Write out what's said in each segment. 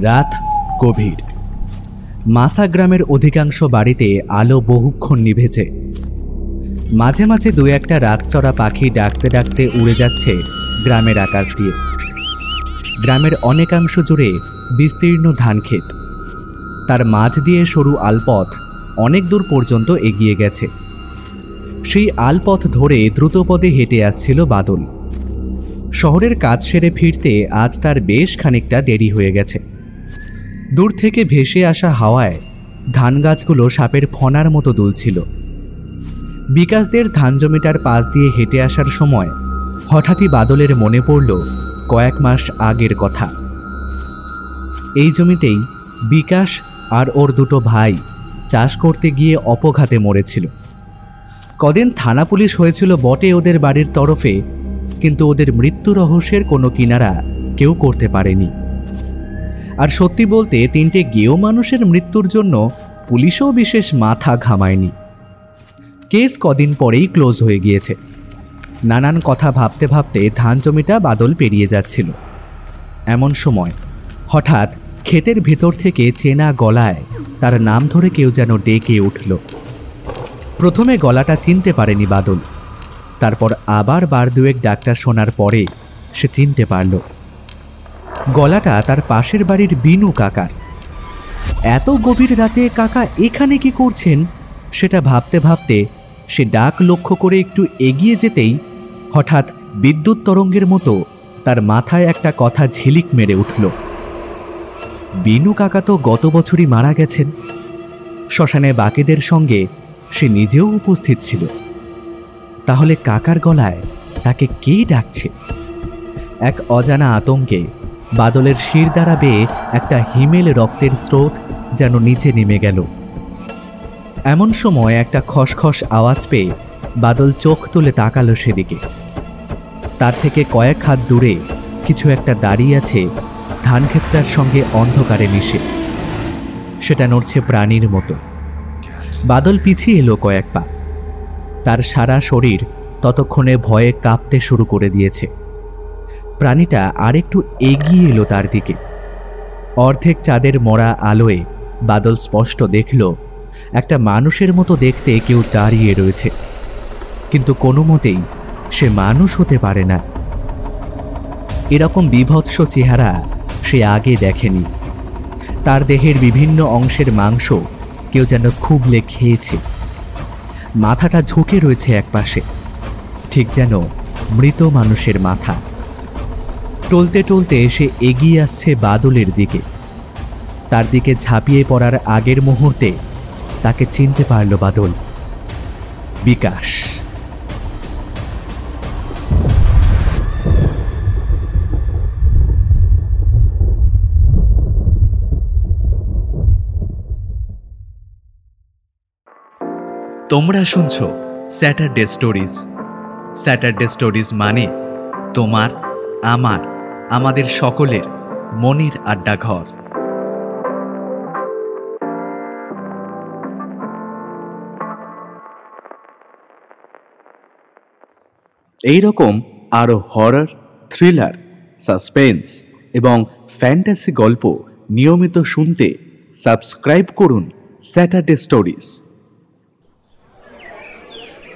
রাত গভীর। মাসা গ্রামের অধিকাংশ বাড়িতে আলো বহুক্ষণ নিভেছে। মাঝে মাঝে দু একটা রাতচড়া পাখি ডাকতে ডাকতে উড়ে যাচ্ছে গ্রামের আকাশ দিয়ে। গ্রামের অনেকাংশ জুড়ে বিস্তীর্ণ ধানক্ষেত। তার মাঝ দিয়ে সরু আলপথ অনেক দূর পর্যন্ত এগিয়ে গেছে। সেই আলপথ ধরে দ্রুতপদে হেঁটে আসছিল বাদল। শহরের কাজ সেরে ফিরতে আজ তার বেশ খানিকটা দেরি হয়ে গেছে। দূর থেকে ভেসে আসা হাওয়ায় ধান গাছগুলো সাপের ফনার মতো দুলছিল। বিকাশদের ধান জমিটার পাশ দিয়ে হেঁটে আসার সময় হঠাৎই বাদলের মনে পড়ল কয়েক মাস আগের কথা। এই জমিতেই বিকাশ আর ওর দুটো ভাই চাষ করতে গিয়ে অপঘাতে মরেছিল। কদিন থানা পুলিশ হয়েছিল বটে ওদের বাড়ির তরফে, কিন্তু ওদের মৃত্যু রহস্যের কোনো কিনারা কেউ করতে পারেনি। আর সত্যি বলতে তিনটে গেও মানুষের মৃত্যুর জন্য পুলিশও বিশেষ মাথা ঘামায়নি। কেস কদিন পরেই ক্লোজ হয়ে গিয়েছে। নানান কথা ভাবতে ভাবতে ধান জমিটা বাদল পেরিয়ে যাচ্ছিল। এমন সময়, হঠাৎ ক্ষেতের ভেতর থেকে চেনা গলায় তার নাম ধরে কেউ যেন ডেকে উঠল। প্রথমে গলাটা চিনতে পারেনি বাদল। তারপর আবার বার দুয়েক ডাক্তার শোনার পরে সে চিনতে পারল। গলাটা তার পাশের বাড়ির বিনু কাকার। এত গভীর রাতে কাকা এখানে কি করছেন, সেটা ভাবতে ভাবতে সে ডাক লক্ষ্য করে একটু এগিয়ে যেতেই হঠাৎ বিদ্যুৎ তরঙ্গের মতো তার মাথায় একটা কথা ঝিলিক মেরে উঠল। বিনু কাকা তো গত বছরই মারা গেছেন। শ্মশানে বাকেদের সঙ্গে সে নিজেও উপস্থিত ছিল। তাহলে কাকার গলায় তাকে কে ডাকছে? এক অজানা আতঙ্কে বাদলের শির দ্বারা বেয়ে একটা হিমেল রক্তের স্রোত যেন নিচে নেমে গেল। এমন সময় একটা খসখস আওয়াজ পেয়ে বাদল চোখ তুলে তাকালো সেদিকে। তার থেকে কয়েক হাত দূরে কিছু একটা দাঁড়িয়ে আছে ধানক্ষেতটার সঙ্গে অন্ধকারে মিশে। সেটা নড়ছে প্রাণীর মতো। বাদল পিছিয়ে এলো কয়েক পা। তার সারা শরীর ততক্ষণে ভয়ে কাঁপতে শুরু করে দিয়েছে। প্রাণীটা আরেকটু এগিয়ে এলো তার দিকে। অর্ধেক চাঁদের মরা আলোয় বাদল স্পষ্ট দেখল, একটা মানুষের মতো দেখতে কেউ দাঁড়িয়ে রয়েছে। কিন্তু কোনো মতেই সে মানুষ হতে পারে না। এরকম বিভৎস চেহারা সে আগে দেখেনি। তার দেহের বিভিন্ন অংশের মাংস কেউ যেন খুবলে খেয়েছে। মাথাটা ঝুঁকে রয়েছে একপাশে, ঠিক যেন মৃত মানুষের মাথা। টলতে টলতে সে এগিয়ে আসছে বাদলের দিকে। তার দিকে ঝাঁপিয়ে পড়ার আগের মুহূর্তে তাকে চিনতে পারল বাদল। বিকাশ। তোমরা শুনছ স্যাটারডে স্টোরিজ। স্যাটারডে স্টোরিজ মানে তোমার, আমার। আমাদের সকলের মনির আড্ডাঘর। এই রকম আরও হরর থ্রিলার সাসপেন্স এবং ফ্যান্টাসি গল্প নিয়মিত শুনতে সাবস্ক্রাইব করুন স্যাটারডে স্টোরিজ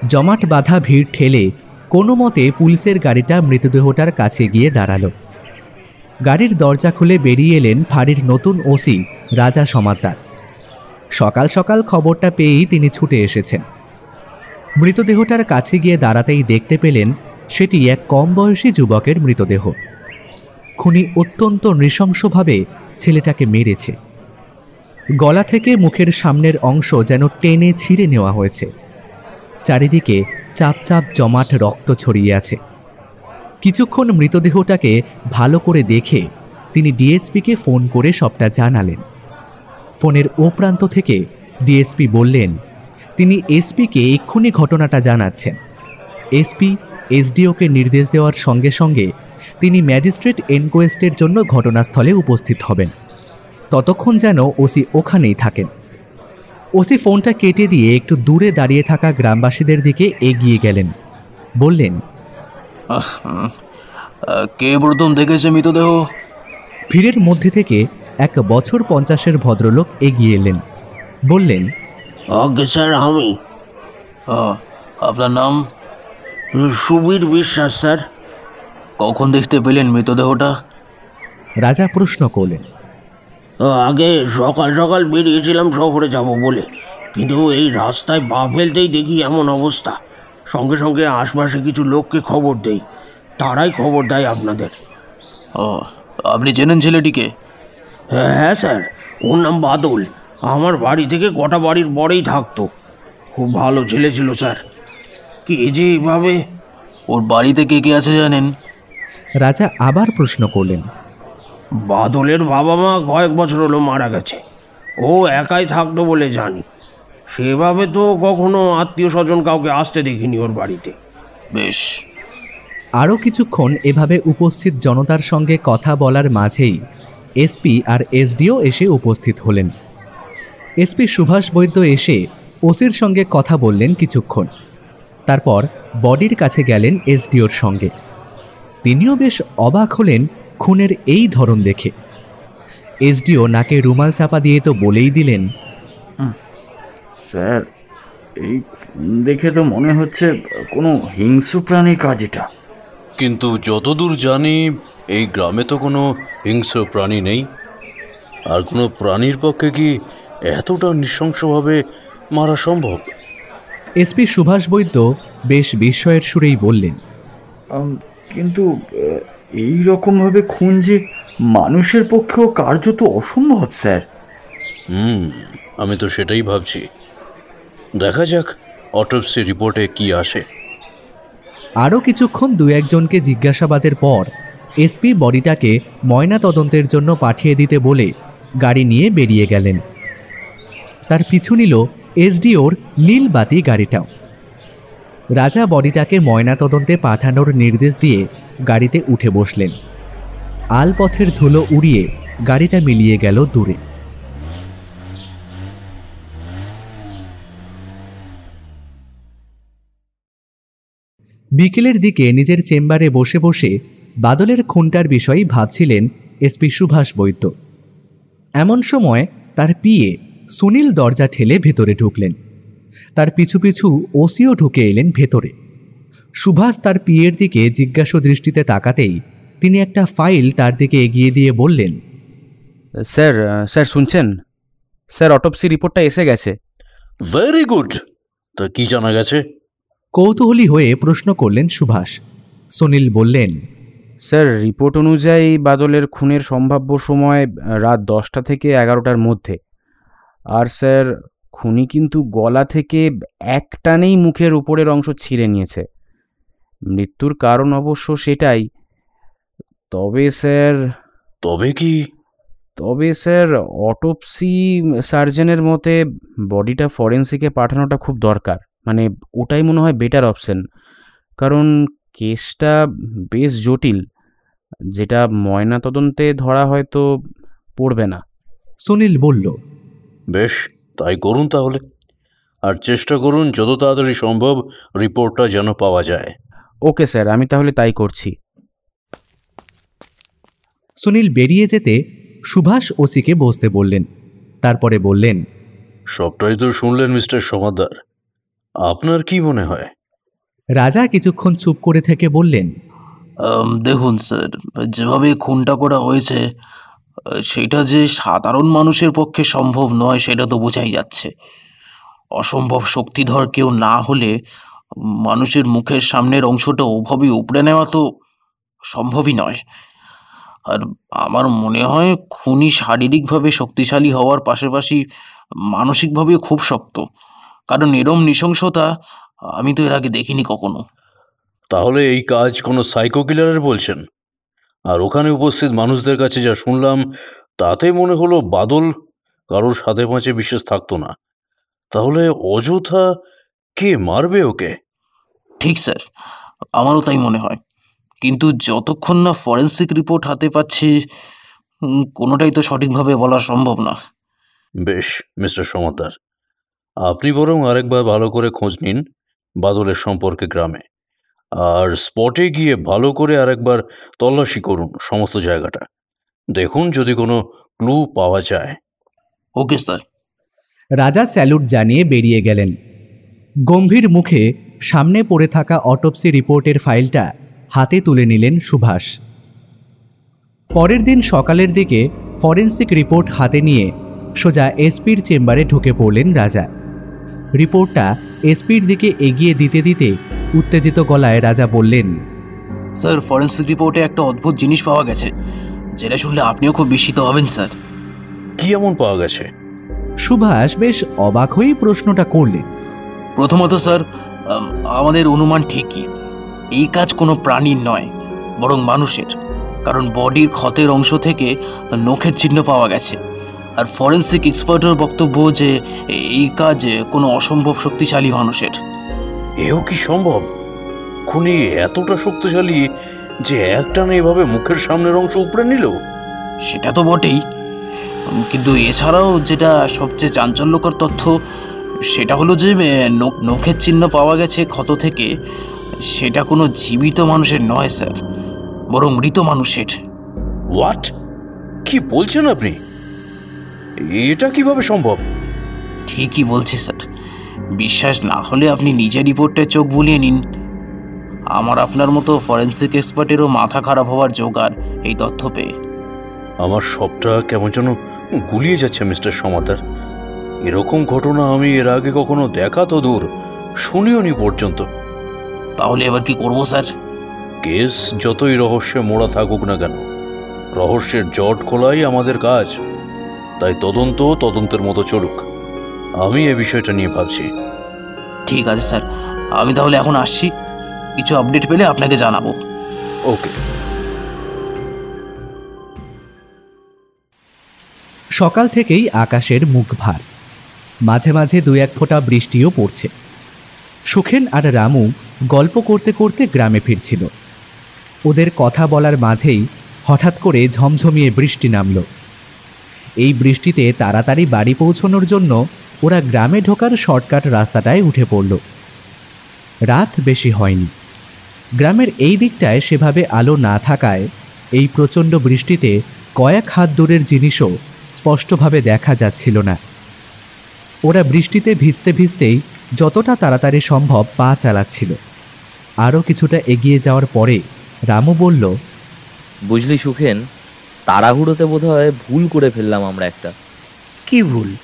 জমাট বাঁধা ভিড় ঠেলে কোনো মতে পুলিশের গাড়িটা মৃতদেহটার কাছে গিয়ে দাঁড়াল। গাড়ির দরজা খুলে বেরিয়ে এলেন ফাঁড়ির নতুন ওসি, রাজা সমাদ্দার। সকাল সকাল খবরটা পেয়েই তিনি ছুটে এসেছেন। মৃতদেহটার কাছে গিয়ে দাঁড়াতেই দেখতে পেলেন, সেটি এক কম বয়সী যুবকের মৃতদেহ। খুনি অত্যন্ত নৃশংসভাবে ছেলেটাকে মেরেছে। গলা থেকে মুখের সামনের অংশ যেন টেনে ছিঁড়ে নেওয়া হয়েছে। চারিদিকে চাপ চাপ জমাট রক্ত ছড়িয়ে আছে। কিছুক্ষণ মৃতদেহটাকে ভালো করে দেখে তিনি ডিএসপিকে ফোন করে সবটা জানালেন। ফোনের ও প্রান্ত থেকে ডিএসপি বললেন, তিনি এসপিকে এক্ষুনি ঘটনাটা জানাচ্ছেন। এসপি এসডিওকে নির্দেশ দেওয়ার সঙ্গে সঙ্গে তিনি ম্যাজিস্ট্রেট এনকোয়েস্টের জন্য ঘটনাস্থলে উপস্থিত হবেন। ততক্ষণ যেন ওসি ওখানেই থাকেন। ওসি ফোনটা কেটে দিয়ে একটু দূরে দাঁড়িয়ে থাকা গ্রামবাসীদের দিকে এগিয়ে গেলেন। বললেন কে প্রথম দেখেছে মৃতদেহ? ভিড়ের মধ্যে থেকে এক বছর পঞ্চাশের ভদ্রলোক এগিয়ে এলেন। বললেন আগে স্যার আমি। আপনার নাম? সুবীর বিশ্বাস স্যার। কখন দেখতে পেলেন মৃতদেহটা? রাজা প্রশ্ন করলেন আগে সকাল সকাল বেরিয়েছিলাম শহরে যাব বলে। কিন্তু এই রাস্তায় পা ফেলতেই দেখি এমন অবস্থা। সঙ্গে সঙ্গে আশপাশে কিছু লোককে খবর দেই। তারাই খবর দেয় আপনাদের। ও আপনি চেনেন ছেলেটিকে? হ্যাঁ হ্যাঁ স্যার। ওর নাম বাদল। আমার বাড়ি থেকে কটা বাড়ির পরেই থাকতো। খুব ভালো ছেলে ছিল স্যার। কে যে এভাবে? ওর বাড়িতে কে কে আছে জানেন? রাজা আবার প্রশ্ন করলেন। বাদলের বাবা মা কয়েক বছর হলো মারা গেছে। ও একাই থাকতো বলে জানি। সেভাবে তো কখনো আত্মীয় স্বজন কাউকে আসতে দেখিনি ওর বাড়িতে। বেশ। আরও কিছুক্ষণ এভাবে উপস্থিত জনতার সঙ্গে কথা বলার মাঝেই এসপি আর এসডিও এসে উপস্থিত হলেন। এসপি সুভাষ বৈদ্য এসে ওসির সঙ্গে কথা বললেন কিছুক্ষণ। তারপর বডির কাছে গেলেন এসডিওর সঙ্গে। তিনিও বেশ অবাক হলেন খুনের এই ধরন দেখে। এসডিও নাকে রুমাল চাপা দিয়ে তো বলেই দিলেন স্যার এই দেখে তো মনে হচ্ছে কোনো হিংস্র প্রাণীর কাজ এটা। কিন্তু যতদূর জানি এই গ্রামে তো কোনো হিংস্র প্রাণী নেই। আর কোনো প্রাণীর পক্ষে কি এতটা নৃশংসভাবে মারা সম্ভব? এসপি সুভাষ বৈদ্য বেশ বিস্ময়ের সুরেই বললেন কিন্তু এই রকমভাবে খুন যে মানুষের পক্ষেও কার্যত অসম্ভব স্যার। হুম আমি তো সেটাই ভাবছি। দেখা যাক অটোপসি রিপোর্টে কি আসে। আরও কিছুক্ষণ দু একজনকে জিজ্ঞাসাবাদের পর, এসপি বডিটাকে ময়না তদন্তের জন্য পাঠিয়ে দিতে বলে গাড়ি নিয়ে বেরিয়ে গেলেন। তার পিছু নিল এসডিওর নীলবাতি গাড়িটাও। রাজা বডিটাকে ময়না তদন্তে পাঠানোর নির্দেশ দিয়ে গাড়িতে উঠে বসলেন। আলপথের ধুলো উড়িয়ে গাড়িটা মিলিয়ে গেল দূরে। বিকেলের দিকে নিজের চেম্বারে বসে বসে বাদলের খুনটার বিষয়ে ভাবছিলেন এসপি সুভাষ বৈদ্য। এমন সময় তার পিয়ে সুনীল দরজা ঠেলে ভেতরে ঢুকলেন। তার পিছু পিছু ওসিও ঢুকে এলেন ভেতরে। সুভাষ তার পিয়ের দিকে জিজ্ঞাসা দৃষ্টিতে তাকাতেই তিনি একটা ফাইল তার দিকে এগিয়ে দিয়ে বললেন স্যার স্যার শুনছেন? স্যার অটোপসি রিপোর্টটা এসে গেছে। ভেরি গুড তা কি জানা গেছে? কৌতূহলী হয়ে প্রশ্ন করলেন সুভাষ। সুনীল বললেন স্যার রিপোর্ট অনুযায়ী বাদলের খুনের সম্ভাব্য সময় রাত দশটা থেকে এগারোটার মধ্যে। আর স্যার খুনি কিন্তু গলা থেকে এক টানেই মুখের উপরের অংশ ছিঁড়ে নিয়েছে। মৃত্যুর কারণ অবশ্য সেটাই। তবে স্যার তবে কি? তবে স্যার অটোপসি সার্জনের মতে বডিটা ফরেন্সিকে পাঠানোটা খুব দরকার। মানে ওটাই মনে হয় বেটার অপশন কারণ কেসটা বেশ জটিল যেটা ময়না তদন্তে ধরা হয়তো পড়বে না। সুনীল বলল বেশ তাই করুন তাহলে। আর চেষ্টা করুন যত তাড়াতাড়ি সম্ভব রিপোর্টটা যেন পাওয়া যায়। ওকে স্যার আমি তাহলে তাই করছি। সুনীল বেরিয়ে যেতে সুভাষ ওসিকে বসতে বললেন। তারপরে বললেন সবটাই তো শুনলেন মিস্টার সমাদ্দার আপনার কি মনে হয়? রাজা কিছুক্ষণ চুপ করে থেকে বললেন আম, দেখুন স্যার যেভাবে খুনটা করা হয়েছে আহ, সেটা যে সাধারণ মানুষের পক্ষে সম্ভব নয় সেটা তো বোঝাই যাচ্ছে। অসম্ভব শক্তিধর কেউ না হলে মানুষের মুখের সামনের অংশটা ওভাবে উপড়ে নেওয়া তো সম্ভবই নয়। আর আমার মনে হয় খুনি শারীরিকভাবে শক্তিশালী হওয়ার পাশাপাশি মানসিকভাবেও খুব শক্ত। কারণ এরম নৃশংসতা আমি তো এর আগে দেখিনি কখনো। তাহলে এই কাজ কোনো সাইকো কিলারের বলছেন? আর ওখানে উপস্থিত মানুষদের কাছে যা শুনলাম তাতে মনে হলো বাদল কারোর সাথে পাঁচে বিশেষ থাকতো না। তাহলে অযথা কে মারবে ওকে? ঠিক স্যার আমারও তাই মনে হয়। কিন্তু যতক্ষণ না ফরেন্সিক রিপোর্ট হাতে পাচ্ছি কোনোটাই তো সঠিকভাবে বলা সম্ভব না। বেশ মিস্টার সমাদ্দার। আপনি বরং আরেকবার ভালো করে খোঁজ নিন বাদলের সম্পর্কে গ্রামে। আর স্পটে গিয়ে ভালো করে আরেকবার তল্লাশি করুন সমস্ত জায়গাটা। দেখুন যদি কোনো ক্লু পাওয়া যায়। ওকে স্যার রাজা স্যালুট জানিয়ে বেরিয়ে গেলেন। গম্ভীর মুখে সামনে পড়ে থাকা অটোপসি রিপোর্টের ফাইলটা হাতে তুলে নিলেন সুভাষ। পরের দিন সকালের দিকে ফরেন্সিক রিপোর্ট হাতে নিয়ে সোজা এসপির চেম্বারে ঢুকে পড়লেন রাজা। রিপোর্টটা এসপির দিকে এগিয়ে দিতে দিতে উত্তেজিত গলায় রাজা বললেন স্যার ফরেন্সিক রিপোর্টে একটা অদ্ভুত জিনিস পাওয়া গেছে। যেটা শুনলে আপনিও খুব বিস্মিত হবেন স্যার। কি এমন পাওয়া গেছে? সুভাষ বেশ অবাক হয়েই প্রশ্নটা করলেন। প্রথমত স্যার আমাদের অনুমান ঠিকই। এই কাজ কোনো প্রাণীর নয় বরং মানুষের। কারণ বডির ক্ষতের অংশ থেকে নখের চিহ্ন পাওয়া গেছে। আর ফরেন্সিক এক্সপার্টের বক্তব্য যে এই কাজ কোনো অসম্ভব শক্তিশালী মানুষের। এও কি সম্ভব? খুনি এতটা শক্তিশালী যে একটানা এভাবে মুখের সামনের অংশ উপরে নিল? সেটা তো বটেই। কিন্তু এছাড়াও যেটা সবচেয়ে চাঞ্চল্যকর তথ্য সেটা হলো যে নখের চিহ্ন পাওয়া গেছে ক্ষত থেকে। সেটা কোনো জীবিত মানুষের নয় স্যার। বরং মৃত মানুষের। হোয়াট কি বলছেন আপনি? এটা কীভাবে সম্ভব? ঠিকই বলছি স্যার। বিশ্বাস না হলে আপনি নিজের রিপোর্টে চোখ বুলিয়ে নিন। আমার আপনার মতো ফরেন্সিক এক্সপার্টেরও মাথা খারাপ হওয়ার জোগাড় এই তথ্য পেয়ে। আমার সবটা কেমন যেন গুলিয়ে যাচ্ছে মিস্টার সমাদার। এরকম ঘটনা আমি এর আগে কখনো দেখা তো দূর শুনিও নি পর্যন্ত। তাহলে এবার কি করব স্যার? কেস যতই রহস্যে মোড়া থাকুক না কেন রহস্যের জট খোলাই আমাদের কাজ। তাই তদন্ত তদন্তের মতো চলুক। আমি এ বিষয়টা নিয়ে ভাবছি। ঠিক আছে স্যার। আমি তাহলে এখন আসছি। কিছু আপডেট পেলে আপনাকে জানাব। ওকে। সকাল থেকেই আকাশের মুখ ভার। মাঝে মাঝে দুই এক ফোঁটা বৃষ্টিও পড়ছে। সুখেন আর রামু গল্প করতে করতে গ্রামে ফিরছিল। ওদের কথা বলার মাঝেই হঠাৎ করে ঝমঝমিয়ে বৃষ্টি নামল। এই বৃষ্টিতে তাড়াতাড়ি বাড়ি পৌঁছনোর জন্য ওরা গ্রামে ঢোকার শর্টকাট রাস্তাটায় উঠে পড়ল। রাত বেশি হয়নি। গ্রামের এই দিকটায় সেভাবে আলো না থাকায় এই প্রচণ্ড বৃষ্টিতে কয়েক হাত দূরের জিনিসও স্পষ্টভাবে দেখা যাচ্ছিল না। ওরা বৃষ্টিতে ভিজতে ভিজতেই যতটা তাড়াতাড়ি সম্ভব পা চালাচ্ছিল। আরও কিছুটা এগিয়ে যাওয়ার পরে রামু বলল, বুঝলি সুখেন তাড়াহুড়োতে বোধহয় ভুল করে ফেললাম আমরা একটা। কি ভুল?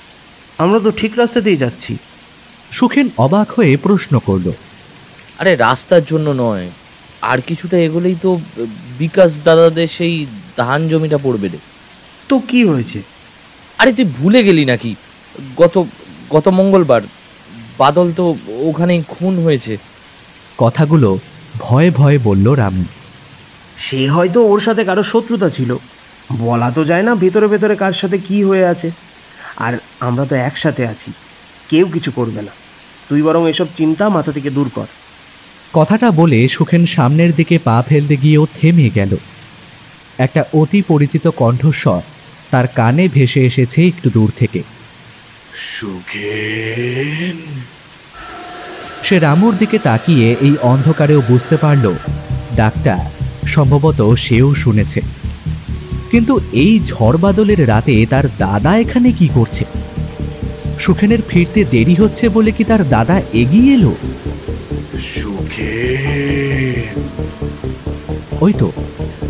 আমরা তো ঠিক রাস্তাতেই যাচ্ছি। সুখেন অবাক হয়ে প্রশ্ন করল। আরে রাস্তার জন্য নয়। আর কিছুটা এগোলেই তো বিকাশ দাদাদের সেই ধান জমিটা পড়বে রে। তো কি হয়েছে? আরে তুই ভুলে গেলি নাকি? গত গত মঙ্গলবার বাদল তো ওখানেই খুন হয়েছে। কথাগুলো ভয়ে ভয়ে বলল রামু। সে হয়তো ওর সাথে কারও শত্রুতা ছিল। বলা তো যায় না ভেতরে ভেতরে কার সাথে কি হয়ে আছে। আর আমরা তো একসাথে আছি কেউ কিছু করবে না। তুই বরং এসব চিন্তা মাথা থেকে দূর কর। কথাটা বলে সুখেন সামনের দিকে পা ফেলতে গিয়েও থেমে গেল। একটা অতি পরিচিত কণ্ঠস্বর তার কানে ভেসে এসেছে একটু দূর থেকে। সে রামুর দিকে তাকিয়ে এই অন্ধকারেও বুঝতে পারল ডাক্তার সম্ভবত সেও শুনেছে। কিন্তু এই ঝড় বাদলের রাতে তার দাদা এখানে কি করছে? সুখেনের ফিরতে দেরি হচ্ছে বলে কি তার দাদা এগিয়ে এলো? ওই তো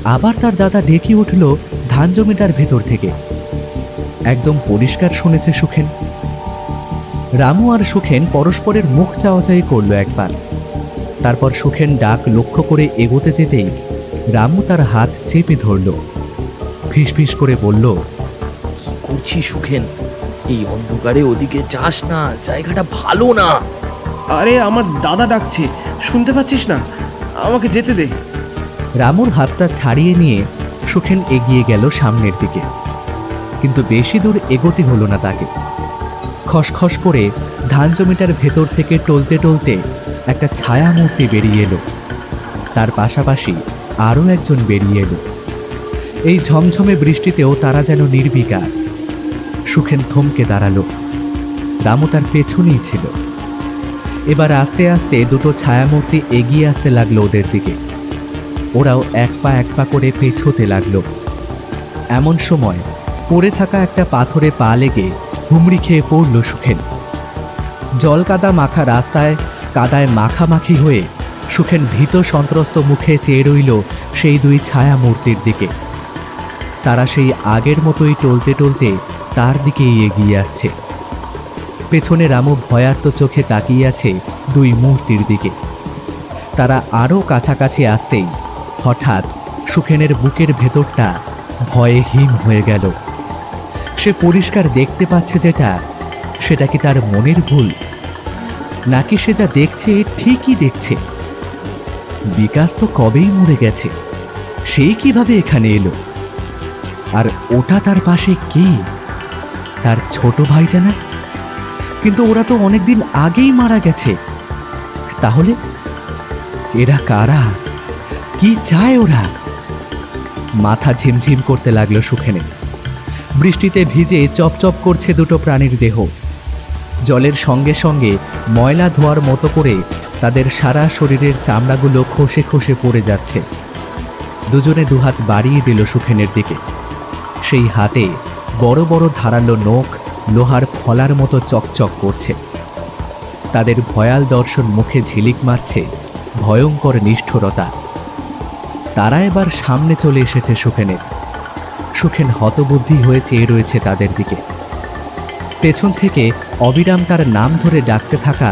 আবার তার দাদা ডেকে উঠল ধান জমিটার ভেতর থেকে। একদম পরিষ্কার শুনেছে সুখেন। রামু আর সুখেন পরস্পরের মুখ চাওয়াচাই করল একবার। তারপর সুখেন ডাক লক্ষ্য করে এগোতে যেতেই রামু তার হাত চেপে ধরল। ফিসফিস করে বলল কি করছিস সুখেন? এই অন্ধকারে ওদিকে যাস না জায়গাটা ভালো না। আরে আমার দাদা ডাকছে শুনতে পাচ্ছিস না? আমাকে যেতে দে। রামুর হাতটা ছাড়িয়ে নিয়ে সুখেন এগিয়ে গেল সামনের দিকে। কিন্তু বেশি দূর এগোতে হলো না তাকে। খসখস করে ধান জমিটার ভেতর থেকে টলতে টলতে একটা ছায়া মূর্তি বেরিয়ে এলো। তার পাশাপাশি আরও একজন বেরিয়ে এলো। এই ঝমঝমে বৃষ্টিতেও তারা যেন নির্বিকার। সুখেন থমকে দাঁড়াল। রামু তার পেছনেই ছিল। এবার আস্তে আস্তে দুটো ছায়ামূর্তি এগিয়ে আসতে লাগল ওদের দিকে। ওরাও এক পা এক পা করে পেছোতে লাগল। এমন সময় পড়ে থাকা একটা পাথরে পা লেগে হুমড়ি খেয়ে পড়ল সুখেন। জল কাদা মাখা রাস্তায় কাদায় মাখামাখি হয়ে সুখেন ভীত সন্ত্রস্ত মুখে চেয়ে রইল সেই দুই ছায়া মূর্তির দিকে। তারা সেই আগের মতোই টলতে টলতে তার দিকেই এগিয়ে আসছে। পেছনে রামু ভয়ার্ত চোখে তাকিয়ে আছে দুই মূর্তির দিকে। তারা আরও কাছাকাছি আসতেই হঠাৎ সুখেনের বুকের ভেতরটা ভয়ে হিম হয়ে গেল। সে পরিষ্কার দেখতে পাচ্ছে যেটা, সেটা কি তার মনের ভুল? নাকি সে যা দেখছে ঠিকই দেখছে? বিকাশ তো কবেই মরে গেছে সেই কীভাবে এখানে এলো? আর ওটা তার পাশে কে? তার ছোট ভাইটা না? কিন্তু ওরা তো অনেকদিন আগেই মারা গেছে। তাহলে এরা কারা? কি চায় ওরা? মাথা ঝিমঝিম করতে লাগল সুখেনে। বৃষ্টিতে ভিজে চপচপ করছে দুটো প্রাণীর দেহ। জলের সঙ্গে সঙ্গে ময়লা ধোয়ার মতো করে তাদের সারা শরীরের চামড়াগুলো খসে খসে পড়ে যাচ্ছে। দুজনে দুহাত বাড়িয়ে দিল সুখেনের দিকে। সেই হাতে বড় বড় ধারালো নখ লোহার ফলার মতো চকচক করছে। তাদের ভয়াল দর্শন মুখে ঝিলিক মারছে ভয়ঙ্কর নিষ্ঠুরতা। তারা এবার সামনে চলে এসেছে সুখেনের সুখেন হতবুদ্ধি হয়ে চেয়ে রয়েছে তাদের দিকে। পেছন থেকে অবিরাম তার নাম ধরে ডাকতে থাকা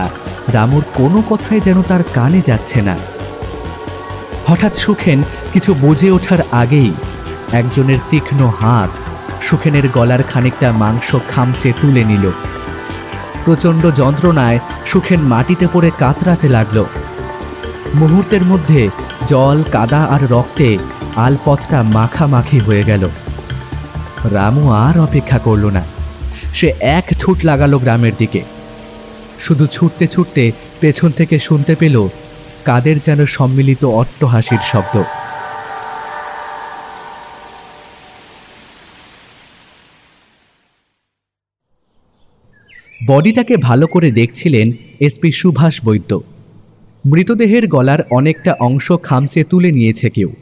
রামুর কোনো কথাই যেন তার কানে যাচ্ছে না। হঠাৎ সুখেন কিছু বুঝে ওঠার আগেই একজনের তীক্ষ্ণ হাত সুখেনের গলার খানিকটা মাংস খামচে তুলে নিল। প্রচণ্ড যন্ত্রণায় সুখেন মাটিতে পড়ে কাতরাতে লাগল। মুহূর্তের মধ্যে জল, কাদা আর রক্তে আলপথটা মাখামাখি হয়ে গেল। রামু আর অপেক্ষা করল না। সে এক ছুট লাগালো গ্রামের দিকে। শুধু ছুটতে ছুটতে পেছন থেকে শুনতে পেল কাদের যেন সম্মিলিত অট্টহাসির শব্দ। বডিটাকে ভালো করে দেখছিলেন এসপি সুভাষ বৈদ্য। মৃতদেহের গলার অনেকটা অংশ খামচে তুলে নিয়েছে কেউ।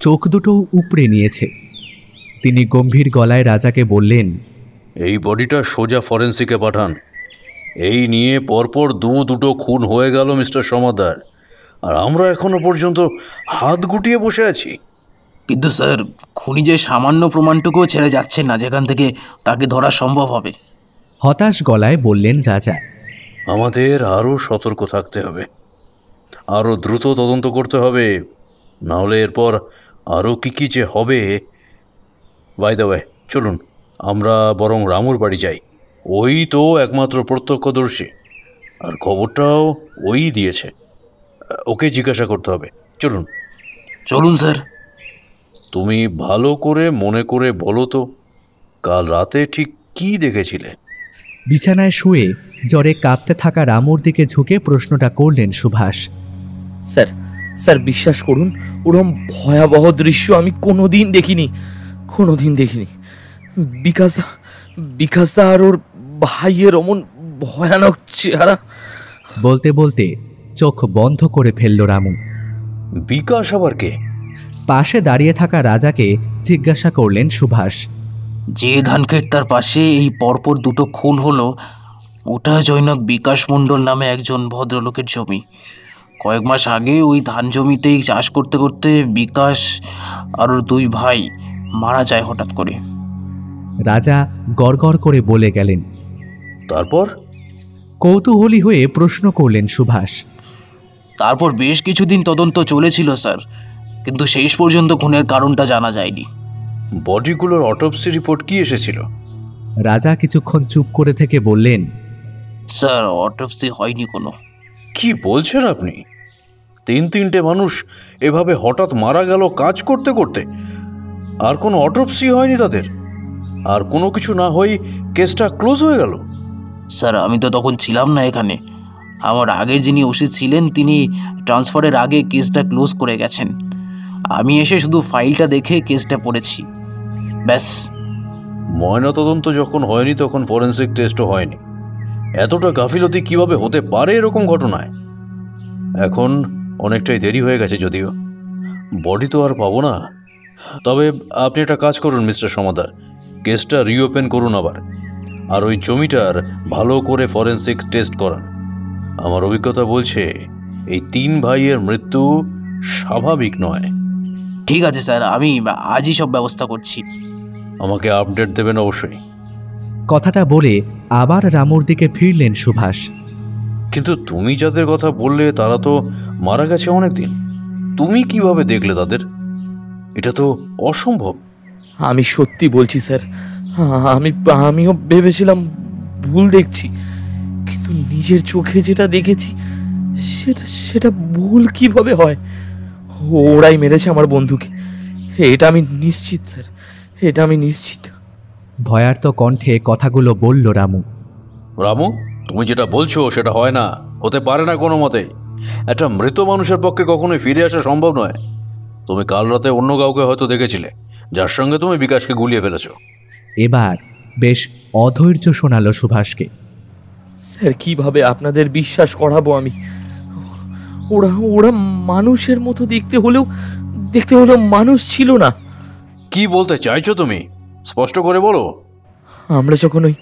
চোখ দুটোও উপড়ে নিয়েছে। তিনি গম্ভীর গলায় রাজাকে বললেন এই বডিটা সোজা ফরেন্সিকে পাঠান। এই নিয়ে পরপর দু দুটো খুন হয়ে গেল মিস্টার সমাদার। আর আমরা এখনও পর্যন্ত হাত গুটিয়ে বসে আছি। কিন্তু স্যার খুনি যে সামান্য প্রমাণটুকুও ছেড়ে যাচ্ছেন না যেখান থেকে তাকে ধরা সম্ভব হবে। হতাশ গলায় বললেন রাজা আমাদের আরও সতর্ক থাকতে হবে। আরও দ্রুত তদন্ত করতে হবে। নাহলে এরপর আরও কী কী যে হবে। বাই দ্য ওয়ে চলুন আমরা বরং রামুর বাড়ি যাই। ওই তো একমাত্র প্রত্যক্ষদর্শী। আর খবরটাও ওই দিয়েছে। ওকে জিজ্ঞাসা করতে হবে। চলুন। চলুন স্যার। তুমি ভালো করে মনে করে বলো তো কাল রাতে ঠিক কী দেখেছিলে? বিছানায় শুয়ে জ্বরে কাঁপতে থাকা রামুর দিকে ঝুঁকে প্রশ্নটা করলেন সুভাষ। স্যার স্যার বিশ্বাস করুন ওরম ভয়াবহ দৃশ্য আমি কোনোদিন দেখিনি কোনোদিন দেখিনি। বিকাশদা বিকাশদা আর ওর ভাইয়ের অমন ভয়ানক চেহারা। বলতে বলতে চোখ বন্ধ করে ফেলল রামু। বিকাশ আবার কে? পাশে দাঁড়িয়ে থাকা রাজাকে জিজ্ঞাসা করলেন সুভাষ। যে ধানক্ষেত তার পাশে এই পরপর দুটো খুন হলো ওটা জৈনক বিকাশ মণ্ডল নামে একজন ভদ্রলোকের জমি। কয়েক মাস আগে ওই ধান জমিতেই চাষ করতে করতে বিকাশ আর ওর দুই ভাই মারা যায় হঠাৎ করে। রাজা গড়গড় করে বলে গেলেন তারপর? কৌতূহলী হয়ে প্রশ্ন করলেন সুভাষ তারপর বেশ কিছুদিন তদন্ত চলেছিল স্যার। কিন্তু শেষ পর্যন্ত খুনের কারণটা জানা যায়নি। বডিগুলোর অটোপসি রিপোর্ট কি এসেছিল? রাজা কিছুক্ষণ চুপ করে থেকে বললেন স্যার অটোপসি হয়নি কোনো। কি বলছেন আপনি? তিন তিনটে মানুষ এভাবে হঠাৎ মারা গেল কাজ করতে করতে। আর কোনো অটোপসি হয়নি তাদের? আর কোনো কিছু না হয়েই কেসটা ক্লোজ হয়ে গেল? স্যার আমি তো তখন ছিলাম না এখানে। আমার আগের যিনি ওসি ছিলেন তিনি ট্রান্সফারের আগে কেসটা ক্লোজ করে গেছেন। আমি এসে শুধু ফাইলটা দেখে কেসটা পড়েছি। ব্যাস। ময়নাতদন্ত যখন হয়নি তখন ফরেন্সিক টেস্টও হয়নি। এতটা গাফিলতি কীভাবে হতে পারে এরকম ঘটনায়? এখন অনেকটাই দেরি হয়ে গেছে যদিও। বডি তো আর পাবো না। তবে আপনি একটা কাজ করুন মিস্টার সমাদার কেসটা রিওপেন করুন আবার। আর ওই জমিটার ভালো করে ফরেন্সিক টেস্ট করান। আমার অভিজ্ঞতা বলছে এই তিন ভাইয়ের মৃত্যু স্বাভাবিক নয়। ঠিক আছে স্যার আমি আজই সব ব্যবস্থা করছি। আমাকে আপডেট দেবেন অবশ্যই। কথাটা বলে আবার রামুর দিকে ফিরলেন সুভাষ। কিন্তু তুমি যাদের কথা বললে তারা তো মারা গেছে অনেক দিন তুমি কীভাবে দেখলে তাদের? এটা তো অসম্ভব। আমি সত্যি বলছি স্যার। আমি আমিও ভেবেছিলাম ভুল দেখছি। কিন্তু নিজের চোখে যেটা দেখেছি সেটা সেটা ভুল কীভাবে হয়? ওরাই মেরেছে আমার বন্ধুকে। এটা আমি নিশ্চিত স্যার। এটা আমি নিশ্চিত। ভয়ার্ত কণ্ঠে কথাগুলো বলল রামু। রামু তুমি যেটা বলছো সেটা হয় না হতে পারে না কোনো মতেই একটা মৃত মানুষের পক্ষে কখনোই ফিরে আসা সম্ভব নয়। তুমি কাল রাতে অন্য কাউকে হয়তো দেখেছিলে যার সঙ্গে তুমি বিকাশকে গুলিয়ে ফেলেছো। এবার বেশ অধৈর্য শোনালো সুভাষকে। স্যার কীভাবে আপনাদের বিশ্বাস করাবো আমি? ওরা ওরা মানুষের মতো দেখতে হলেও দেখতে হলেও মানুষ ছিল না। কি বলতে চাইছো তুমি? স্পষ্ট করে বলো। আমরা যখন ওই,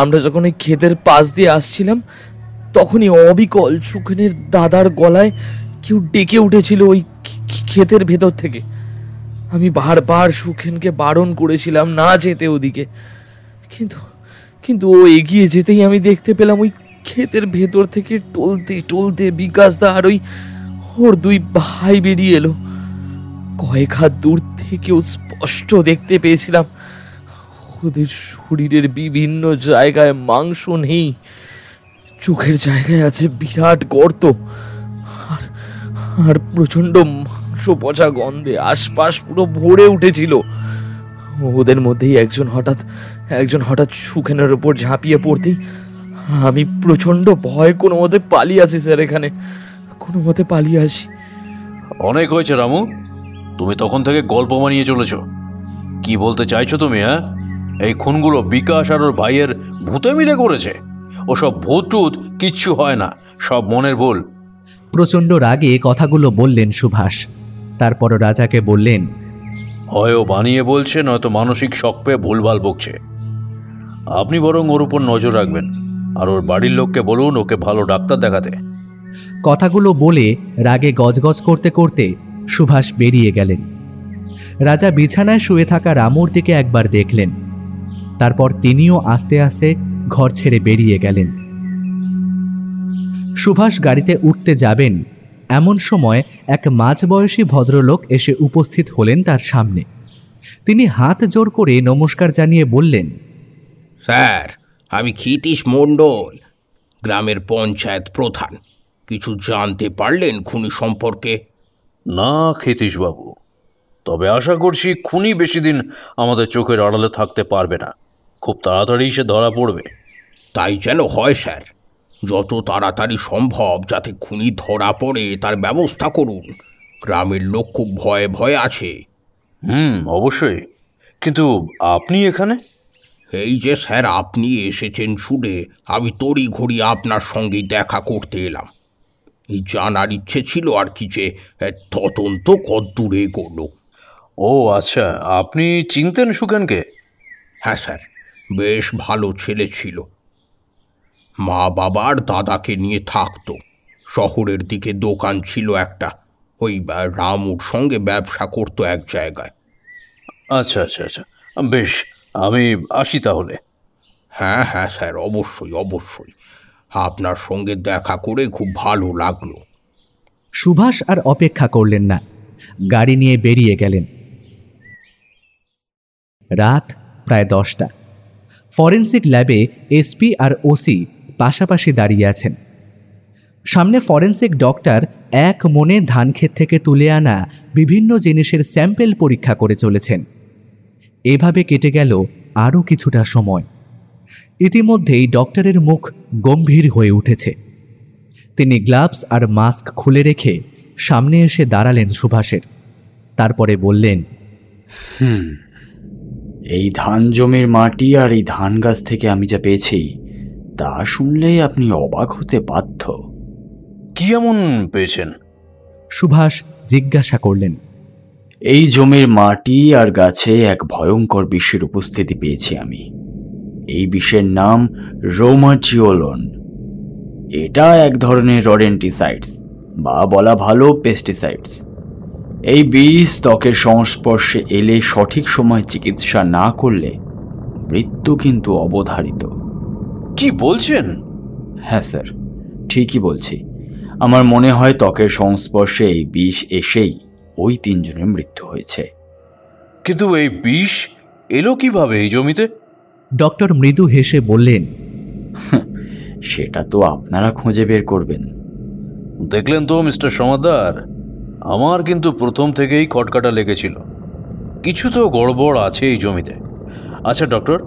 আমরা যখন ওই ক্ষেতের পাশ দিয়ে আসছিলাম, তখনই অবিকল সুখেনের দাদার গলায় কেউ ডেকে উঠেছিল ওই ক্ষেতের ভেতর থেকে। আমি বারবার সুখেনকে বারণ করেছিলাম না যেতে ওদিকে। কিন্তু কিন্তু ও এগিয়ে যেতেই আমি দেখতে পেলাম ওই ক্ষেতের ভেতর থেকে টলতে টলতে বিকাশ দা আর ওই ওর দুই ভাই বেরিয়ে এলো। কয়েক হাত দূর থেকেও স্পষ্ট দেখতে পেয়েছিলাম। ওদের শরীরের বিভিন্ন জায়গায় মাংস নেই। চোখের জায়গায় আছে বিরাট গর্ত। আর আর প্রচণ্ড মাংস পচা গন্ধে আশপাশ পুরো ভরে উঠেছিল। ওদের মধ্যেই একজন হঠাৎ একজন হঠাৎ সুখেনের ওপর ঝাঁপিয়ে পড়তেই আমি প্রচণ্ড ভয় কোনো মতে পালিয়ে আসি স্যার এখানে। কোনো মতে পালিয়ে আসি। অনেক হয়েছে রামু। তুমি তখন থেকে গল্প বানিয়ে চলেছ। কি বলতে চাইছো তুমি হ্যাঁ? এই খুনগুলো বিকাশ আর ওর ভাইয়ের ভূতে মিলে করেছে। ওসব ভূত টুত কিচ্ছু হয় না সব মনের ভুল। প্রচণ্ড রাগে কথাগুলো বললেন সুভাষ। তারপর রাজাকে বললেন হয় ও বানিয়ে বলছে নয়তো মানসিক শখ পেয়ে ভুলভাল বকছে। আপনি বরং ওর উপর নজর রাখবেন আর ওর বাড়ির লোককে বলুন ওকে ভালো ডাক্তার দেখাতে। কথাগুলো বলে রাগে গজগজ করতে করতে সুভাষ বেরিয়ে গেলেন। রাজা বিছানায় শুয়ে থাকা রামুর দিকে একবার দেখলেন। তারপর তিনিও আস্তে আস্তে ঘর ছেড়ে বেরিয়ে গেলেন। সুভাষ গাড়িতে উঠতে যাবেন, এমন সময় এক মাঝবয়সী ভদ্রলোক এসে উপস্থিত হলেন তার সামনে। তিনি হাত জোর করে নমস্কার জানিয়ে বললেন, স্যার, আমি ক্ষিতীশ মণ্ডল, গ্রামের পঞ্চায়েত প্রধান। কিছু জানতে পারলেন খুনি সম্পর্কে? না বাবু। তবে আশা করছি খুনি বেশি দিন আমাদের চোখের আড়ালে থাকতে পারবে না। খুব তাড়াতাড়ি সে ধরা পড়বে। তাই যেন হয় স্যার। যত তাড়াতাড়ি সম্ভব যাতে খুনি ধরা পড়ে তার ব্যবস্থা করুন। গ্রামের লোক খুব ভয়ে ভয়ে আছে। হুম অবশ্যই। কিন্তু আপনি এখানে? এই যে স্যার আপনি এসেছেন শুনে আমি তড়ি ঘড়ি আপনার সঙ্গে দেখা করতে এলাম। জানার ইচ্ছে ছিল আর কি যে এ, তদন্ত কদ্দূরে এগোলো ও আচ্ছা আপনি চিনতেন সুখেনকে? হ্যাঁ স্যার বেশ ভালো ছেলে ছিল। মা বাবার দাদাকে নিয়ে থাকতো। শহরের দিকে দোকান ছিল একটা ওই রামুর সঙ্গে ব্যবসা করতো এক জায়গায়। আচ্ছা আচ্ছা আচ্ছা বেশ আমি আসি তাহলে। হ্যাঁ হ্যাঁ স্যার অবশ্যই অবশ্যই। আপনার সঙ্গে দেখা করে খুব ভালো লাগল। সুভাষ আর অপেক্ষা করলেন না। গাড়ি নিয়ে বেরিয়ে গেলেন। রাত প্রায় দশটা। ফরেন্সিক ল্যাবে এসপি আর ওসি পাশাপাশি দাঁড়িয়ে আছেন। সামনে ফরেন্সিক ডক্টর এক মনে ধানক্ষেত থেকে তুলে আনা বিভিন্ন জিনিসের স্যাম্পেল পরীক্ষা করে চলেছেন। এভাবে কেটে গেল আরও কিছুটা সময়। ইতিমধ্যেই ডক্টরের মুখ গম্ভীর হয়ে উঠেছে। তিনি গ্লাভস আর মাস্ক খুলে রেখে সামনে এসে দাঁড়ালেন সুভাষের। তারপরে বললেন হুম এই ধান জমির মাটি আর এই ধান গাছ থেকে আমি যা পেয়েছি তা শুনলে আপনি অবাক হতে বাধ্য। কি এমন পেয়েছেন? সুভাষ জিজ্ঞাসা করলেন এই জমির মাটি আর গাছে এক ভয়ঙ্কর বিশ্বের উপস্থিতি পেয়েছি আমি। এই বিষের নাম রোমাটিওলন। এটা এক ধরনের রডেন্টিসাইডস বা বলা ভালো পেস্টিসাইডস। এই বিষ ত্বকের সংস্পর্শে এলে সঠিক সময় চিকিৎসা না করলে মৃত্যু কিন্তু অবধারিত। কি বলছেন? হ্যাঁ স্যার ঠিকই বলছি। আমার মনে হয় ত্বকের সংস্পর্শে এই বিষ এসেই ওই তিনজনের মৃত্যু হয়েছে। কিন্তু এই বিষ এলো কীভাবে এই জমিতে? ডক্টর মৃদু হেসে বললেন সেটা তো আপনারা খুঁজে বের করবেন। দেখলেন তো মিস্টার সমাদার? আমার কিন্তু প্রথম থেকেই খটকাটা লেগেছিল। কিছু তো গড়বড় আছে এই জমিতে। আচ্ছা ডক্টর